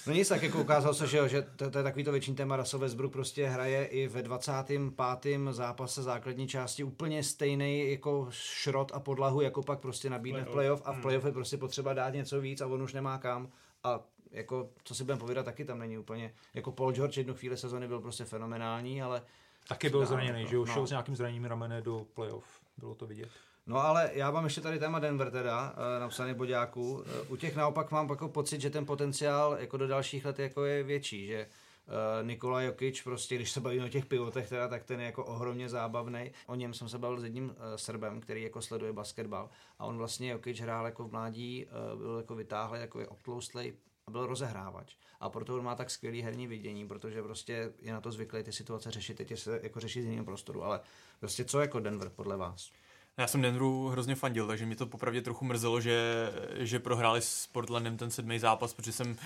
Speaker 1: No nic, tak jako ukázalo se, že, jo, že to, to, je takový to větší téma. Russell Westbrook prostě hraje i ve 25. zápase základní části úplně stejný jako šrot a podlahu, jako pak prostě nabídne v
Speaker 2: Playoff.
Speaker 1: playoff a v
Speaker 2: Hmm.
Speaker 1: playoff je prostě potřeba dát něco víc a on už nemá kam a jako, co si budeme povídat, taky tam není úplně, jako Paul George jednu chvíli sezony byl prostě fenomenální, ale
Speaker 4: Taky byl zraněný, že jo,
Speaker 1: no.
Speaker 4: šel s nějakým zraněním ramene do playoff. Bylo to vidět.
Speaker 1: No ale já mám ještě tady téma Denver teda, eh, napsaný boďáků. Eh, U těch naopak mám jako pocit, že ten potenciál jako do dalších let jako je větší, že eh, Nikola Jokic, prostě když se bavíme o těch pivotech teda, tak ten je jako ohromně zábavný. O něm jsem se bavil s jedním Srbem, který jako sleduje basketbal a on vlastně Jokic hrál jako v mládí, byl jako vytáhlý, jako je obtloustlej a byl rozehrávač. A proto on má tak skvělý herní vidění, protože prostě je na to zvyklý ty situace řešit, teď se jako řešit z jiného prostoru. Ale prostě co jako Denver podle vás?
Speaker 3: Já jsem Denveru hrozně fandil, takže mě to popravdě trochu mrzelo, že, že prohráli s Portlandem ten sedmý zápas, protože jsem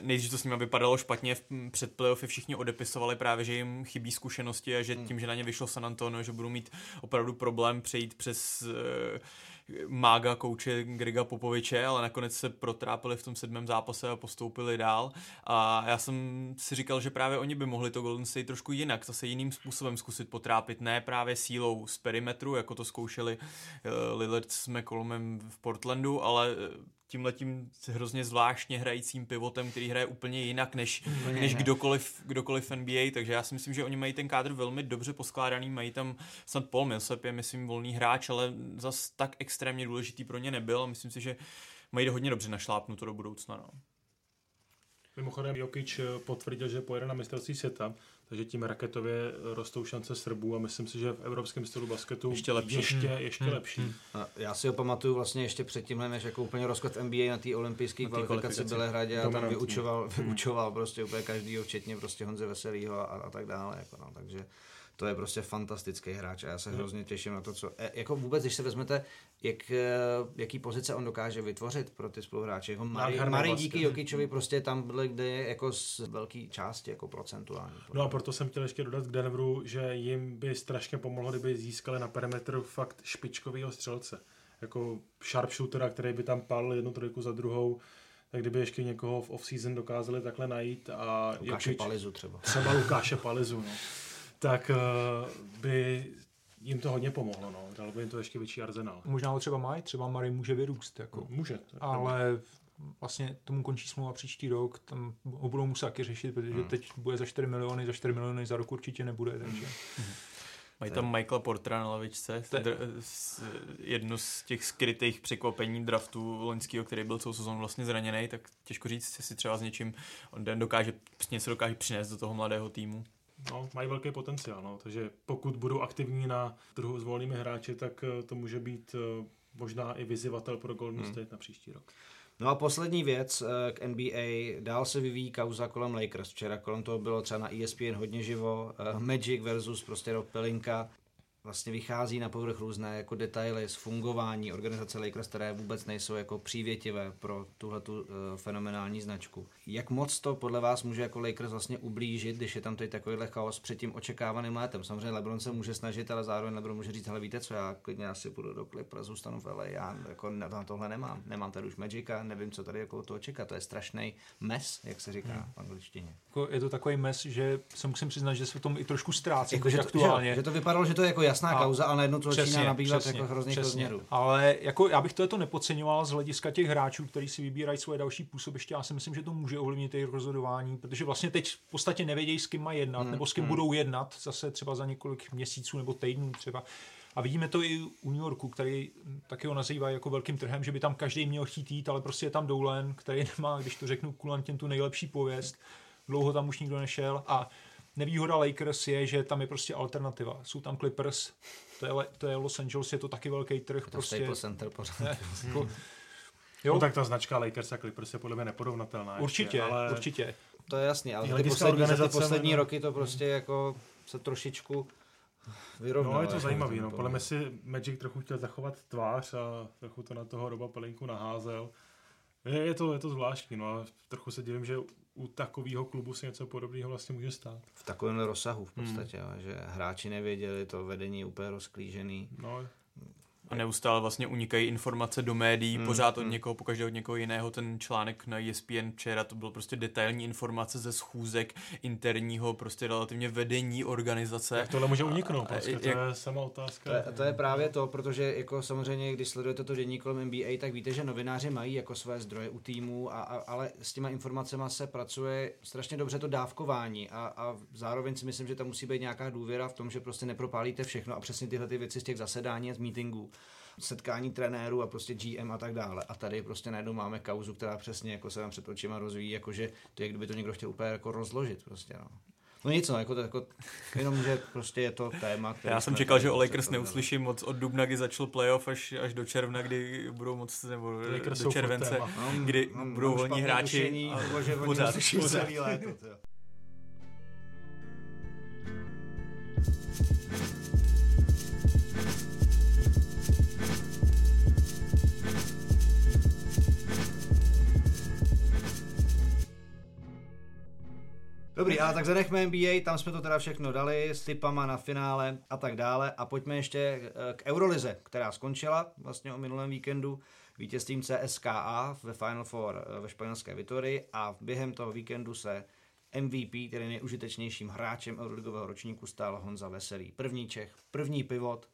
Speaker 3: nejdřív to s nimi vypadalo špatně, v, před playoffy všichni odepisovali právě, že jim chybí zkušenosti a že hmm. tím, že na ně vyšlo San Antonio, že budou mít opravdu problém přejít přes uh, mága kouče Grega Popoviče, ale nakonec se protrápili v tom sedmém zápase a postoupili dál. A já jsem si říkal, že právě oni by mohli to Golden State trošku jinak, zase jiným způsobem zkusit potrápit, ne právě sílou z perimetru, jako to zkoušeli eh, Lillard s McCollumem v Portlandu, ale eh, tímhletím hrozně zvláštně hrajícím pivotem, který hraje úplně jinak než, úplně než kdokoliv, kdokoliv v NBA, takže já si myslím, že oni mají ten kádr velmi dobře poskládaný, mají tam snad Paul Millsap je myslím volný hráč, ale zas tak extrémně důležitý pro ně nebyl a myslím si, že mají hodně dobře našlápnuto do budoucna. No.
Speaker 2: Mimochodem Jokic potvrdil, že pojede na mistrovství světa takže tím raketově rostou šance Srbů a myslím si, že v evropském stylu basketu
Speaker 3: ještě lepší.
Speaker 2: Ještě, hmm. ještě hmm. lepší. Hmm.
Speaker 1: A já si ho pamatuju vlastně ještě předtím, než jako úplně rozklad NBA na té olympijské kvalifikaci v Belehradě a tam vyučoval, hmm. vyučoval prostě úplně každýho, včetně prostě Honze Veselýho a, a tak dále. Jako no, takže to je prostě fantastický hráč a já se hrozně těším na to, co... E, jako vůbec, když se vezmete, jak, e, jaký pozice on dokáže vytvořit pro ty spoluhráče. Jako Mari, Mari díky vlastně. Jokičovi prostě tam byl, kde je jako z velké části, jako procentuální.
Speaker 2: No a proto jsem chtěl ještě dodat k Denveru, že jim by strašně pomohlo, kdyby získali na perimetru fakt špičkového střelce. Jako sharpshootera, který by tam pálil jednu trojku za druhou, tak kdyby ještě někoho v off-season dokázali takhle najít a...
Speaker 1: Lukáše Jokic, Palizu třeba.
Speaker 2: Třeba Lukáše Palizu, no tak uh, by jim to hodně pomohlo, no. Dalo by jim to ještě větší arzenál.
Speaker 4: Možná ho třeba mají, třeba Mary může vyrůst, jako.
Speaker 2: Může.
Speaker 4: Ale vlastně tomu končí smlouva příští rok, tam ho budou muset taky řešit, protože hmm. teď bude za 4 miliony, za 4 miliony za rok určitě nebude, takže... Hmm.
Speaker 3: Mají tam Michaela Portera na lavičce, Te... jedno z těch skrytých překvapení draftu loňského, který byl celou sezónu vlastně zraněný, tak těžko říct, jestli třeba s něčím on dokáže, něco dokáže přinést do toho mladého týmu
Speaker 2: no, mají velký potenciál, no, takže pokud budou aktivní na trhu s volnými hráči, tak eh, to může být eh, možná i vyzivatel pro Golden hmm. State na příští rok.
Speaker 1: No a poslední věc eh, k NBA. Dál se vyvíjí kauza kolem Lakers. Včera kolem toho bylo třeba na ESPN hodně živo. Magic versus prostě Rob Pelinka vlastně vychází na povrch různé jako detaily z fungování organizace Lakers, které vůbec nejsou jako přívětivé pro tuhle tu uh, fenomenální značku. Jak moc to podle vás může jako Lakers vlastně ublížit, když je tam teď takovýhle chaos před tím očekávaným létem? Samozřejmě LeBron se může snažit, ale zároveň LeBron může říct, hele víte co, já klidně asi půjdu do Clippers, zůstanu v LA, já jako na tohle nemám. Nemám tady už Magica, nevím, co tady jako to čekat. To je strašný mes, jak se říká hmm. v angličtině.
Speaker 4: Jako je to takový mes, že se musím přiznat, že se v tom i trošku ztrácí. Jako, že, to,
Speaker 1: aktuálně. Že, že, to vypadalo, že to je jako jasná a kauza, ale najednou to začíná nabývat přesně, jako hrozných rozměrů.
Speaker 4: Ale jako já bych to, to nepodceňoval z hlediska těch hráčů, kteří si vybírají svoje další působiště. Já si myslím, že to může ovlivnit jejich rozhodování, protože vlastně teď v podstatě nevědějí, s kým mají jednat, hmm, nebo s kým hmm. budou jednat zase třeba za několik měsíců nebo týdnů třeba. A vidíme to i u New Yorku, který taky ho nazývá jako velkým trhem, že by tam každý měl chtít jít, ale prostě je tam Doulen, který nemá, když to řeknu kulantně, tu nejlepší pověst. Dlouho tam už nikdo nešel a nevýhoda Lakers je, že tam je prostě alternativa. Jsou tam Clippers, to je, to je Los Angeles, je to taky velký trh.
Speaker 1: To
Speaker 4: prostě.
Speaker 1: Staples Center pořád. Ne, jako,
Speaker 2: hmm. jo. No tak ta značka Lakers a Clippers je podle mě neporovnatelná.
Speaker 4: Určitě, ještě, ale... určitě.
Speaker 1: To je jasný, ale ty poslední, za ty poslední no. roky to prostě jako se trošičku vyrovnalo.
Speaker 2: No je to jako zajímavé, no. podle mě si Magic trochu chtěl zachovat tvář a trochu to na toho Roba Pelinku naházel. Je, je, to, je to zvláštní, no a trochu se divím, že u takového klubu se něco podobného vlastně může stát.
Speaker 1: V takovém rozsahu v podstatě, hmm. že hráči nevěděli, to vedení je úplně rozklížený.
Speaker 2: No,
Speaker 3: a neustále vlastně unikají informace do médií, mm, pořád od mm. někoho, pokaždé od někoho jiného. Ten článek na ESPN včera, to byl prostě detailní informace ze schůzek interního, prostě relativně vedení organizace.
Speaker 2: Jak tohle může uniknout, prostě, jak, to je sama otázka.
Speaker 1: To je, to je právě to, protože jako samozřejmě, když sledujete to denní kolem NBA, tak víte, že novináři mají jako své zdroje u týmu, a, a, ale s těma informacemi se pracuje strašně dobře to dávkování a, a zároveň si myslím, že tam musí být nějaká důvěra v tom, že prostě nepropálíte všechno a přesně tyhle ty věci z těch zasedání a z meetingů setkání trenérů a prostě GM a tak dále. A tady prostě najednou máme kauzu, která přesně jako se vám před očima rozvíjí, jakože to je, kdyby to někdo chtěl úplně jako rozložit prostě, no. No nic, no, jako, to, jako jenom, že prostě je to téma. který
Speaker 3: Já jsem čekal, že o
Speaker 1: prostě
Speaker 3: Lakers neuslyším moc od dubna, kdy začal playoff, až, až do června, kdy budou moc, nebo
Speaker 2: Lakers jsou
Speaker 3: do července.
Speaker 1: Mám-
Speaker 3: kdy
Speaker 1: mám-
Speaker 3: budou volní hráči.
Speaker 1: tušení,
Speaker 3: a-
Speaker 1: nebo že oni
Speaker 3: pořád,
Speaker 1: neslyší
Speaker 3: pořád.
Speaker 1: celý léto. Dobrý, ale tak zanechme NBA, tam jsme to teda všechno dali, s typama na finále a tak dále. A pojďme ještě eh, k Eurolize, která skončila vlastně o minulém víkendu vítězstvím CSKA ve Final Four eh, ve španělské Vitorii a během toho víkendu se MVP, tedy nejužitečnějším hráčem Euroligového ročníku, stal Honza Veselý. První Čech, první pivot,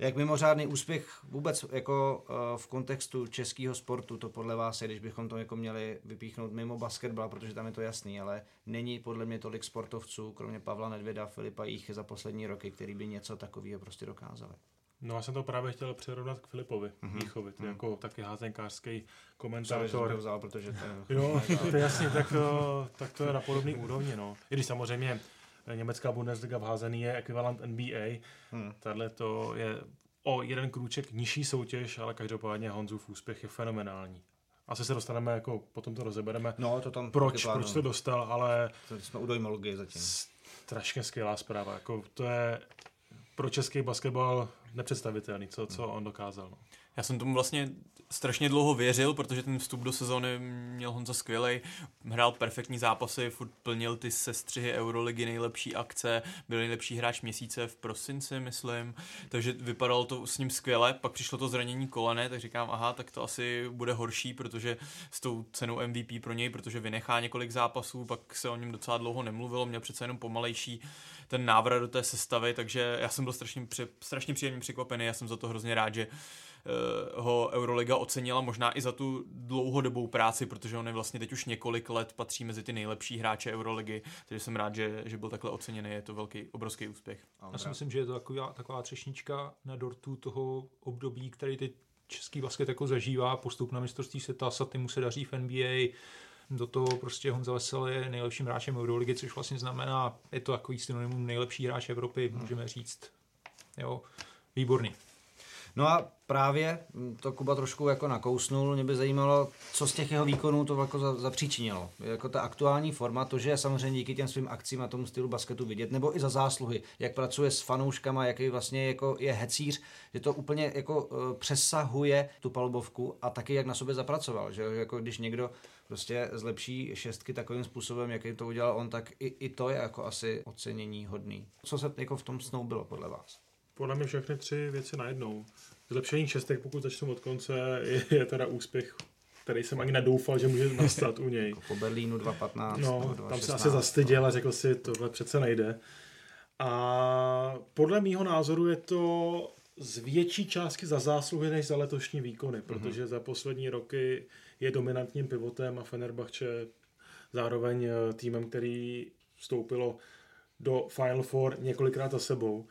Speaker 1: jak mimořádný úspěch vůbec jako eh, v kontextu českého sportu to podle vás je, když bychom to jako měli vypíchnout mimo basketbal, protože tam je to jasný, ale není podle mě tolik sportovců, kromě Pavla Nedvěda, Filipa Jíchy za poslední roky, který by něco takového prostě dokázali.
Speaker 2: No já jsem to právě chtěl přirovnat k Filipovi mm-hmm. Jíchovi, je jako taky házenkářský komentátor.
Speaker 1: to vzal, protože to
Speaker 2: Jo, to je jasně, tak, to- tak to je na podobné úrovni. No. I když samozřejmě německá Bundesliga v házený je ekvivalent NBA,
Speaker 1: Hmm.
Speaker 2: Tahle to je o jeden krůček nižší soutěž, ale každopádně Honzův úspěch je fenomenální. Asi se dostaneme, jako potom to rozebereme,
Speaker 1: No, to tam
Speaker 2: proč, proč to dostal, ale
Speaker 1: To jsme u dojmologie zatím.
Speaker 2: strašně skvělá zpráva. Jako to je pro český basketbal nepředstavitelný, co, co on dokázal. No.
Speaker 3: Já jsem tomu vlastně strašně dlouho věřil, protože ten vstup do sezóny měl Honza skvělej, hrál perfektní zápasy, furt plnil ty sestřihy Euroligy, nejlepší akce, byl nejlepší hráč měsíce v prosinci, myslím, takže vypadalo to s ním skvěle, pak přišlo to zranění kolene, tak říkám, aha, tak to asi bude horší, protože s tou cenou MVP pro něj, protože vynechá několik zápasů, pak se o něm docela dlouho nemluvilo, měl přece jenom pomalejší ten návrat do té sestavy, takže já jsem byl strašně, při, strašně příjemně překvapený, já jsem za to hrozně rád, že ho Euroliga ocenila možná i za tu dlouhodobou práci, protože on je vlastně teď už několik let patří mezi ty nejlepší hráče Euroligy, takže jsem rád, že, že byl takhle oceněný, je to velký, obrovský úspěch.
Speaker 4: Já si myslím, že je to taková, taková třešnička na dortu toho období, který teď český basket jako zažívá, postup na mistrovství světa, Saty mu se daří v NBA, do toho prostě Honza Vesel je nejlepším hráčem Euroligy, což vlastně znamená, je to takový synonymum nejlepší hráč Evropy, můžeme říct. Jo, výborný.
Speaker 1: No a právě mm, to Kuba trošku jako nakousnul, mě by zajímalo, co z těch jeho výkonů to jako za, zapříčinilo. Jako ta aktuální forma, to, že je samozřejmě díky těm svým akcím a tomu stylu basketu vidět, nebo i za zásluhy, jak pracuje s fanouškama, jaký vlastně jako je hecíř, že to úplně jako uh, přesahuje tu palubovku a taky jak na sobě zapracoval, že jako když někdo prostě zlepší šestky takovým způsobem, jaký to udělal on, tak i, i to je jako asi ocenění hodný. Co se jako v tom snou bylo podle vás?
Speaker 2: Podle mě všechny tři věci najednou. Zlepšení šestek, pokud začnu od konce, je, je teda úspěch, který jsem ani nedoufal, že může nastat u něj.
Speaker 1: Po Berlínu 2.15 nebo
Speaker 2: No,
Speaker 1: 2.16.
Speaker 2: tam se asi zastyděl a řekl si, tohle přece nejde. A podle mýho názoru je to z větší částky za zásluhy než za letošní výkony, protože za poslední roky je dominantním pivotem a Fenerbahce zároveň eh, týmem, který vstoupilo do Final Four několikrát za sebou.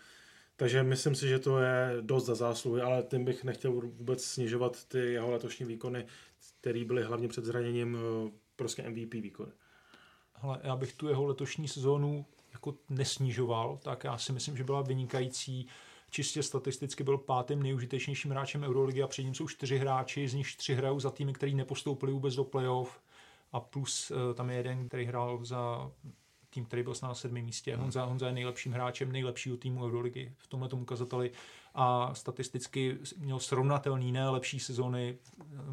Speaker 2: Takže myslím si, že to je dost za zásluhy, ale tím bych nechtěl vůbec snižovat ty jeho letošní výkony, které byly hlavně před zraněním eh, prostě MVP výkony.
Speaker 4: Hele, já bych tu jeho letošní sezónu jako nesnižoval, tak já si myslím, že byla vynikající. Čistě statisticky byl pátým nejužitečnějším hráčem Euroligy a před ním jsou čtyři hráči, z nich tři hrajou za týmy, který nepostoupili vůbec do playoff a plus eh, tam je jeden, který hrál za tým, který byl na sedmém místě. Honza, Honza je nejlepším hráčem nejlepšího týmu Euroligy v tomhle ukazateli a statisticky měl srovnatelný, ne lepší sezóny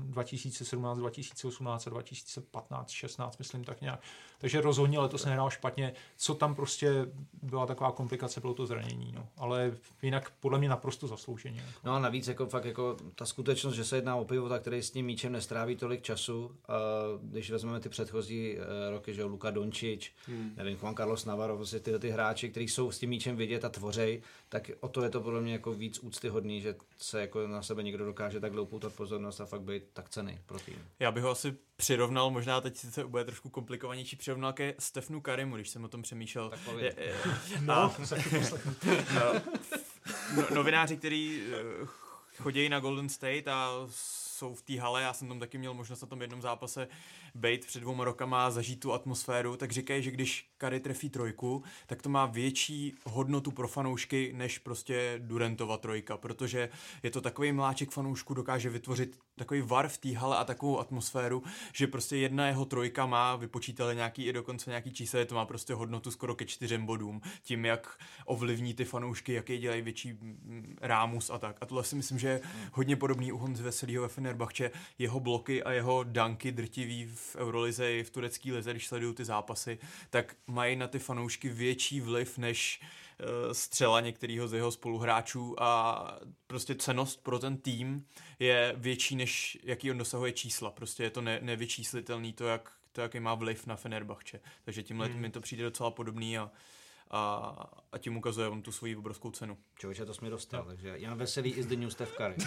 Speaker 4: 2017, 2018 a 2015, 16, myslím tak nějak. Takže rozhodně letos nehrál špatně. Co tam prostě byla taková komplikace, bylo to zranění. No. Ale jinak podle mě naprosto zaslouženě. Jako.
Speaker 1: No a navíc jako fakt jako ta skutečnost, že se jedná o pivota, který s tím míčem nestráví tolik času, a když vezmeme ty předchozí eh, roky, že jo, Luka Dončič, hmm. nevím, Juan Carlos Navarro, prostě tyhle ty hráči, kteří jsou s tím míčem vidět a tvořej, tak o to je to podle mě jako víc úctyhodný, že se jako na sebe někdo dokáže takhle upoutat pozornost a fakt být tak cený pro tým.
Speaker 3: Já bych ho asi přirovnal, možná teď se bude trošku komplikovanější, přirovnal ke Stefnu Karimu, když jsem o tom přemýšlel.
Speaker 1: Tak.
Speaker 3: Je, je,
Speaker 2: No,
Speaker 3: a, no, novináři, kteří eh, chodí na Golden State a jsou v té hale, já jsem tam taky měl možnost na tom jednom zápase být před dvouma rokama a zažít tu atmosféru, tak říkají, že když Kary trefí trojku, tak to má větší hodnotu pro fanoušky než prostě Durentova trojka, protože je to takový mláček fanoušků, dokáže vytvořit takový var v té hale a takovou atmosféru, že prostě jedna jeho trojka má, vypočítali nějaký i dokonce nějaký čísel, to má prostě hodnotu skoro ke čtyřem bodům, tím jak ovlivní ty fanoušky, jaký dělají větší mm, rámus a tak. A tohle si myslím, že je hodně podobný u Honzy Veselýho ve Fenerbahče, jeho bloky a jeho danky drtivý v Eurolize i v turecké lize, když sledují ty zápasy, tak mají na ty fanoušky větší vliv než eh, střela některého z jeho spoluhráčů a prostě cenost pro ten tým je větší, než jaký on dosahuje čísla. Prostě je to ne, nevyčíslitelný to, jak to, jaký má vliv na Fenerbahče. Takže tímhle hmm. mi to přijde docela podobný a, a, a tím ukazuje on tu svoji obrovskou cenu.
Speaker 1: Člověče, to jsme dostal, no. takže Jan Veselý is the new Steph Curry.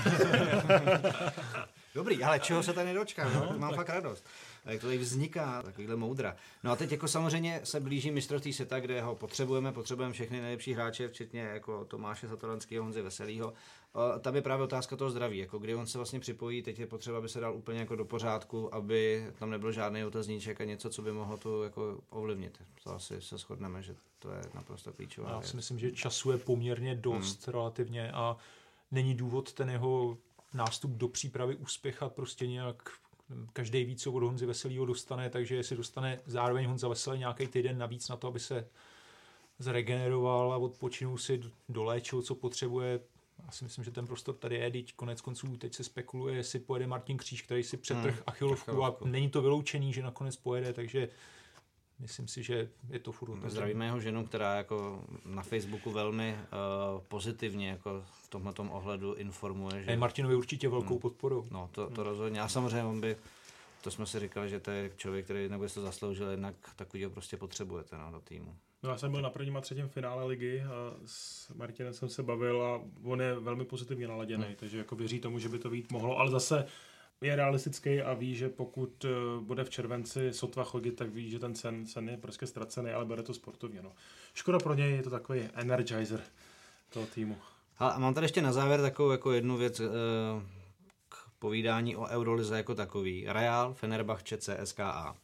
Speaker 1: Dobrý, ale čeho se tady nedočkám, no, mám tak. fakt radost jak to tady vzniká, takovýhle moudra. No a teď jako samozřejmě se blíží mistrovství světa, kde ho potřebujeme, potřebujeme všechny nejlepší hráče, včetně jako Tomáše Satoranského, Honzy Veselýho. Tam je právě otázka toho zdraví, jako kdy on se vlastně připojí, teď je potřeba, aby se dal úplně jako do pořádku, aby tam nebyl žádný otazníček a něco, co by mohlo to jako ovlivnit. To asi se shodneme, že to je naprosto klíčové.
Speaker 4: Já si myslím, že času je poměrně dost hmm. relativně a není důvod ten jeho nástup do přípravy uspěchat prostě nějak každý ví, co od Honzy Veselýho dostane, takže jestli dostane zároveň Honza Veselý nějaký týden navíc na to, aby se zregeneroval a odpočinul si, doléčil, co potřebuje. Já si myslím, že ten prostor tady je, teď konec konců teď se spekuluje, jestli pojede Martin Kříž, který si přetrh hmm, achilovku a není to vyloučený, že nakonec pojede, takže myslím si, že je to furt.
Speaker 1: Zdravíme jeho ženu, která jako na Facebooku velmi uh, pozitivně jako v tomhle ohledu informuje.
Speaker 4: Že... Je Martinovi určitě velkou hmm. podporou.
Speaker 1: No, to, to hmm. rozhodně. A samozřejmě on by, to jsme si říkali, že to je člověk, který nebo to zasloužil, jednak takový prostě potřebujete no, do týmu.
Speaker 2: No já jsem byl na prvním a třetím finále ligy a s Martinem jsem se bavil a on je velmi pozitivně naladěný, hmm. takže jako věří tomu, že by to být mohlo, ale zase je realistický a ví, že pokud eh, bude v červenci sotva chodit, tak ví, že ten cen, cen je prostě ztracený, ale bude to sportovně. No. Škoda pro něj, je to takový energizer toho týmu.
Speaker 1: A mám tady ještě na závěr takovou jako jednu věc eh, k povídání o Eurolize jako takový. Real, Fenerbahce, CSKA.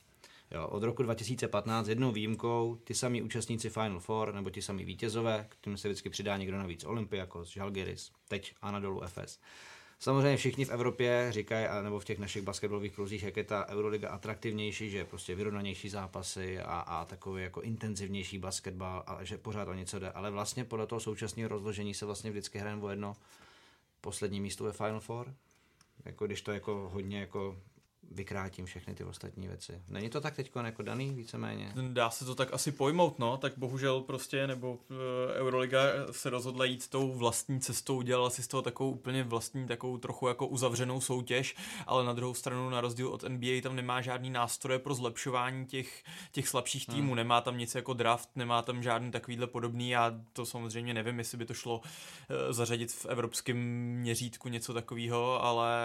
Speaker 1: Jo, od roku 2015 jednou výjimkou ty samý účastníci Final Four nebo ti samý vítězové, k tomu se vždycky přidá někdo navíc Olympiakos, Žalgiris, teď Anadolu FS. Samozřejmě všichni v Evropě říkají, nebo v těch našich basketbalových kruzích, jak je ta Euroliga atraktivnější, že je prostě vyrovnanější zápasy a, a takový jako intenzivnější basketbal a že pořád o něco jde. Ale vlastně podle toho současného rozložení se vlastně vždycky hrajeme o jedno poslední místo ve Final Four. Jako když to jako hodně jako vykrátím všechny ty ostatní věci. Není to tak teď jako daný víceméně?
Speaker 3: Dá se to tak asi pojmout, no, tak bohužel prostě, nebo uh, Euroliga se rozhodla jít tou vlastní cestou, udělala si z toho takovou úplně vlastní, takovou trochu jako uzavřenou soutěž, ale na druhou stranu na rozdíl od NBA tam nemá žádný nástroje pro zlepšování těch, těch slabších týmů, hmm. nemá tam nic jako draft, nemá tam žádný takovýhle podobný, já to samozřejmě nevím, jestli by to šlo uh, zařadit v evropském měřítku něco takového, ale,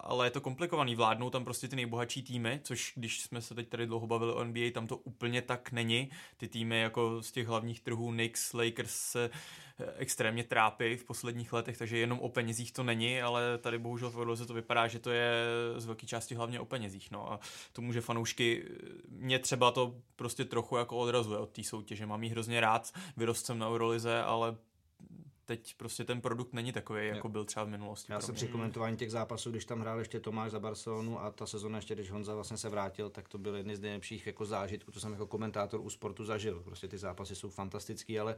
Speaker 3: ale je to komplikovaný, vládnou tam prostě ty nejbohatší týmy, což když jsme se teď tady dlouho bavili o NBA, tam to úplně tak není. Ty týmy jako z těch hlavních trhů Knicks, Lakers se eh, extrémně trápí v posledních letech, takže jenom o penězích to není, ale tady bohužel v Orloze to vypadá, že to je z velké části hlavně o penězích. No a to může fanoušky, mě třeba to prostě trochu jako odrazuje od té soutěže. Mám jí hrozně rád, vyrost jsem na Eurolize, ale teď prostě ten produkt není takový, jako byl třeba v minulosti.
Speaker 1: Já jsem při komentování těch zápasů, když tam hrál ještě Tomáš za Barcelonu a ta sezona ještě, když Honza vlastně se vrátil, tak to byl jedny z nejlepších jako zážitků, co jsem jako komentátor u sportu zažil. Prostě ty zápasy jsou fantastický, ale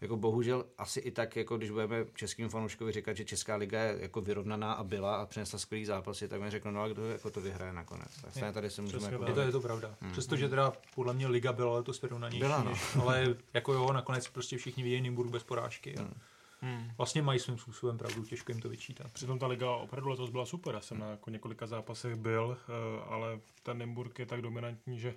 Speaker 1: jako bohužel asi i tak, jako když budeme českým fanouškovi říkat, že Česká liga je jako vyrovnaná a byla a přinesla skvělý zápasy, tak mi řeknu, no a kdo jako to vyhraje nakonec. Tak je, tady se můžeme jako...
Speaker 4: je, to, je to pravda. Hmm. Přestože teda podle mě liga byla letos vyrovnanější, byla, no. ale jako jo, nakonec prostě všichni vidějí Nymburk bez porážky. Hmm. Hmm. Vlastně mají svým způsobem pravdu, těžko jim to vyčítat.
Speaker 2: Přitom ta liga opravdu letos byla super, já jsem na jako několika zápasech byl, eh, ale ten Nymburk je tak dominantní, že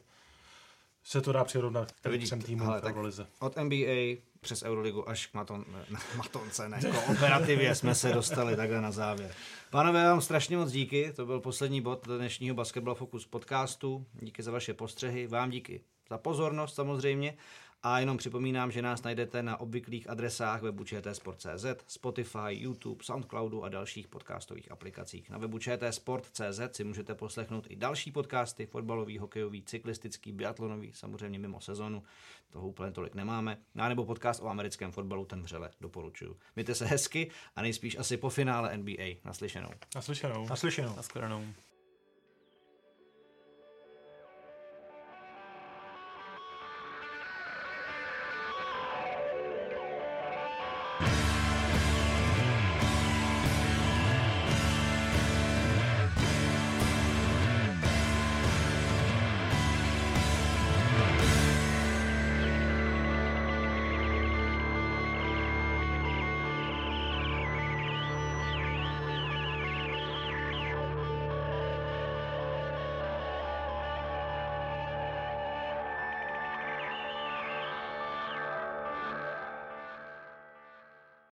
Speaker 2: se to dá přirovnat k třem týmům v Eurolize.
Speaker 1: Od NBA přes Euroligu až k maton, ne, matonce, ne, operativě jsme se dostali takhle na závěr. Pánové, vám strašně moc díky, to byl poslední bod dnešního Basketball Focus podcastu. Díky za vaše postřehy, vám díky za pozornost samozřejmě A jenom připomínám, že nás najdete na obvyklých adresách webu čtsport.cz, Spotify, YouTube, Soundcloudu a dalších podcastových aplikacích. Na webu čtsport.cz si můžete poslechnout i další podcasty, fotbalový, hokejový, cyklistický, biatlonový, samozřejmě mimo sezonu, toho úplně tolik nemáme, a nebo podcast o americkém fotbalu, ten vřele doporučuju. Mějte se hezky a nejspíš asi po finále NBA. Naslyšenou.
Speaker 2: Naslyšenou.
Speaker 4: Naslyšenou.
Speaker 3: Naschledanou.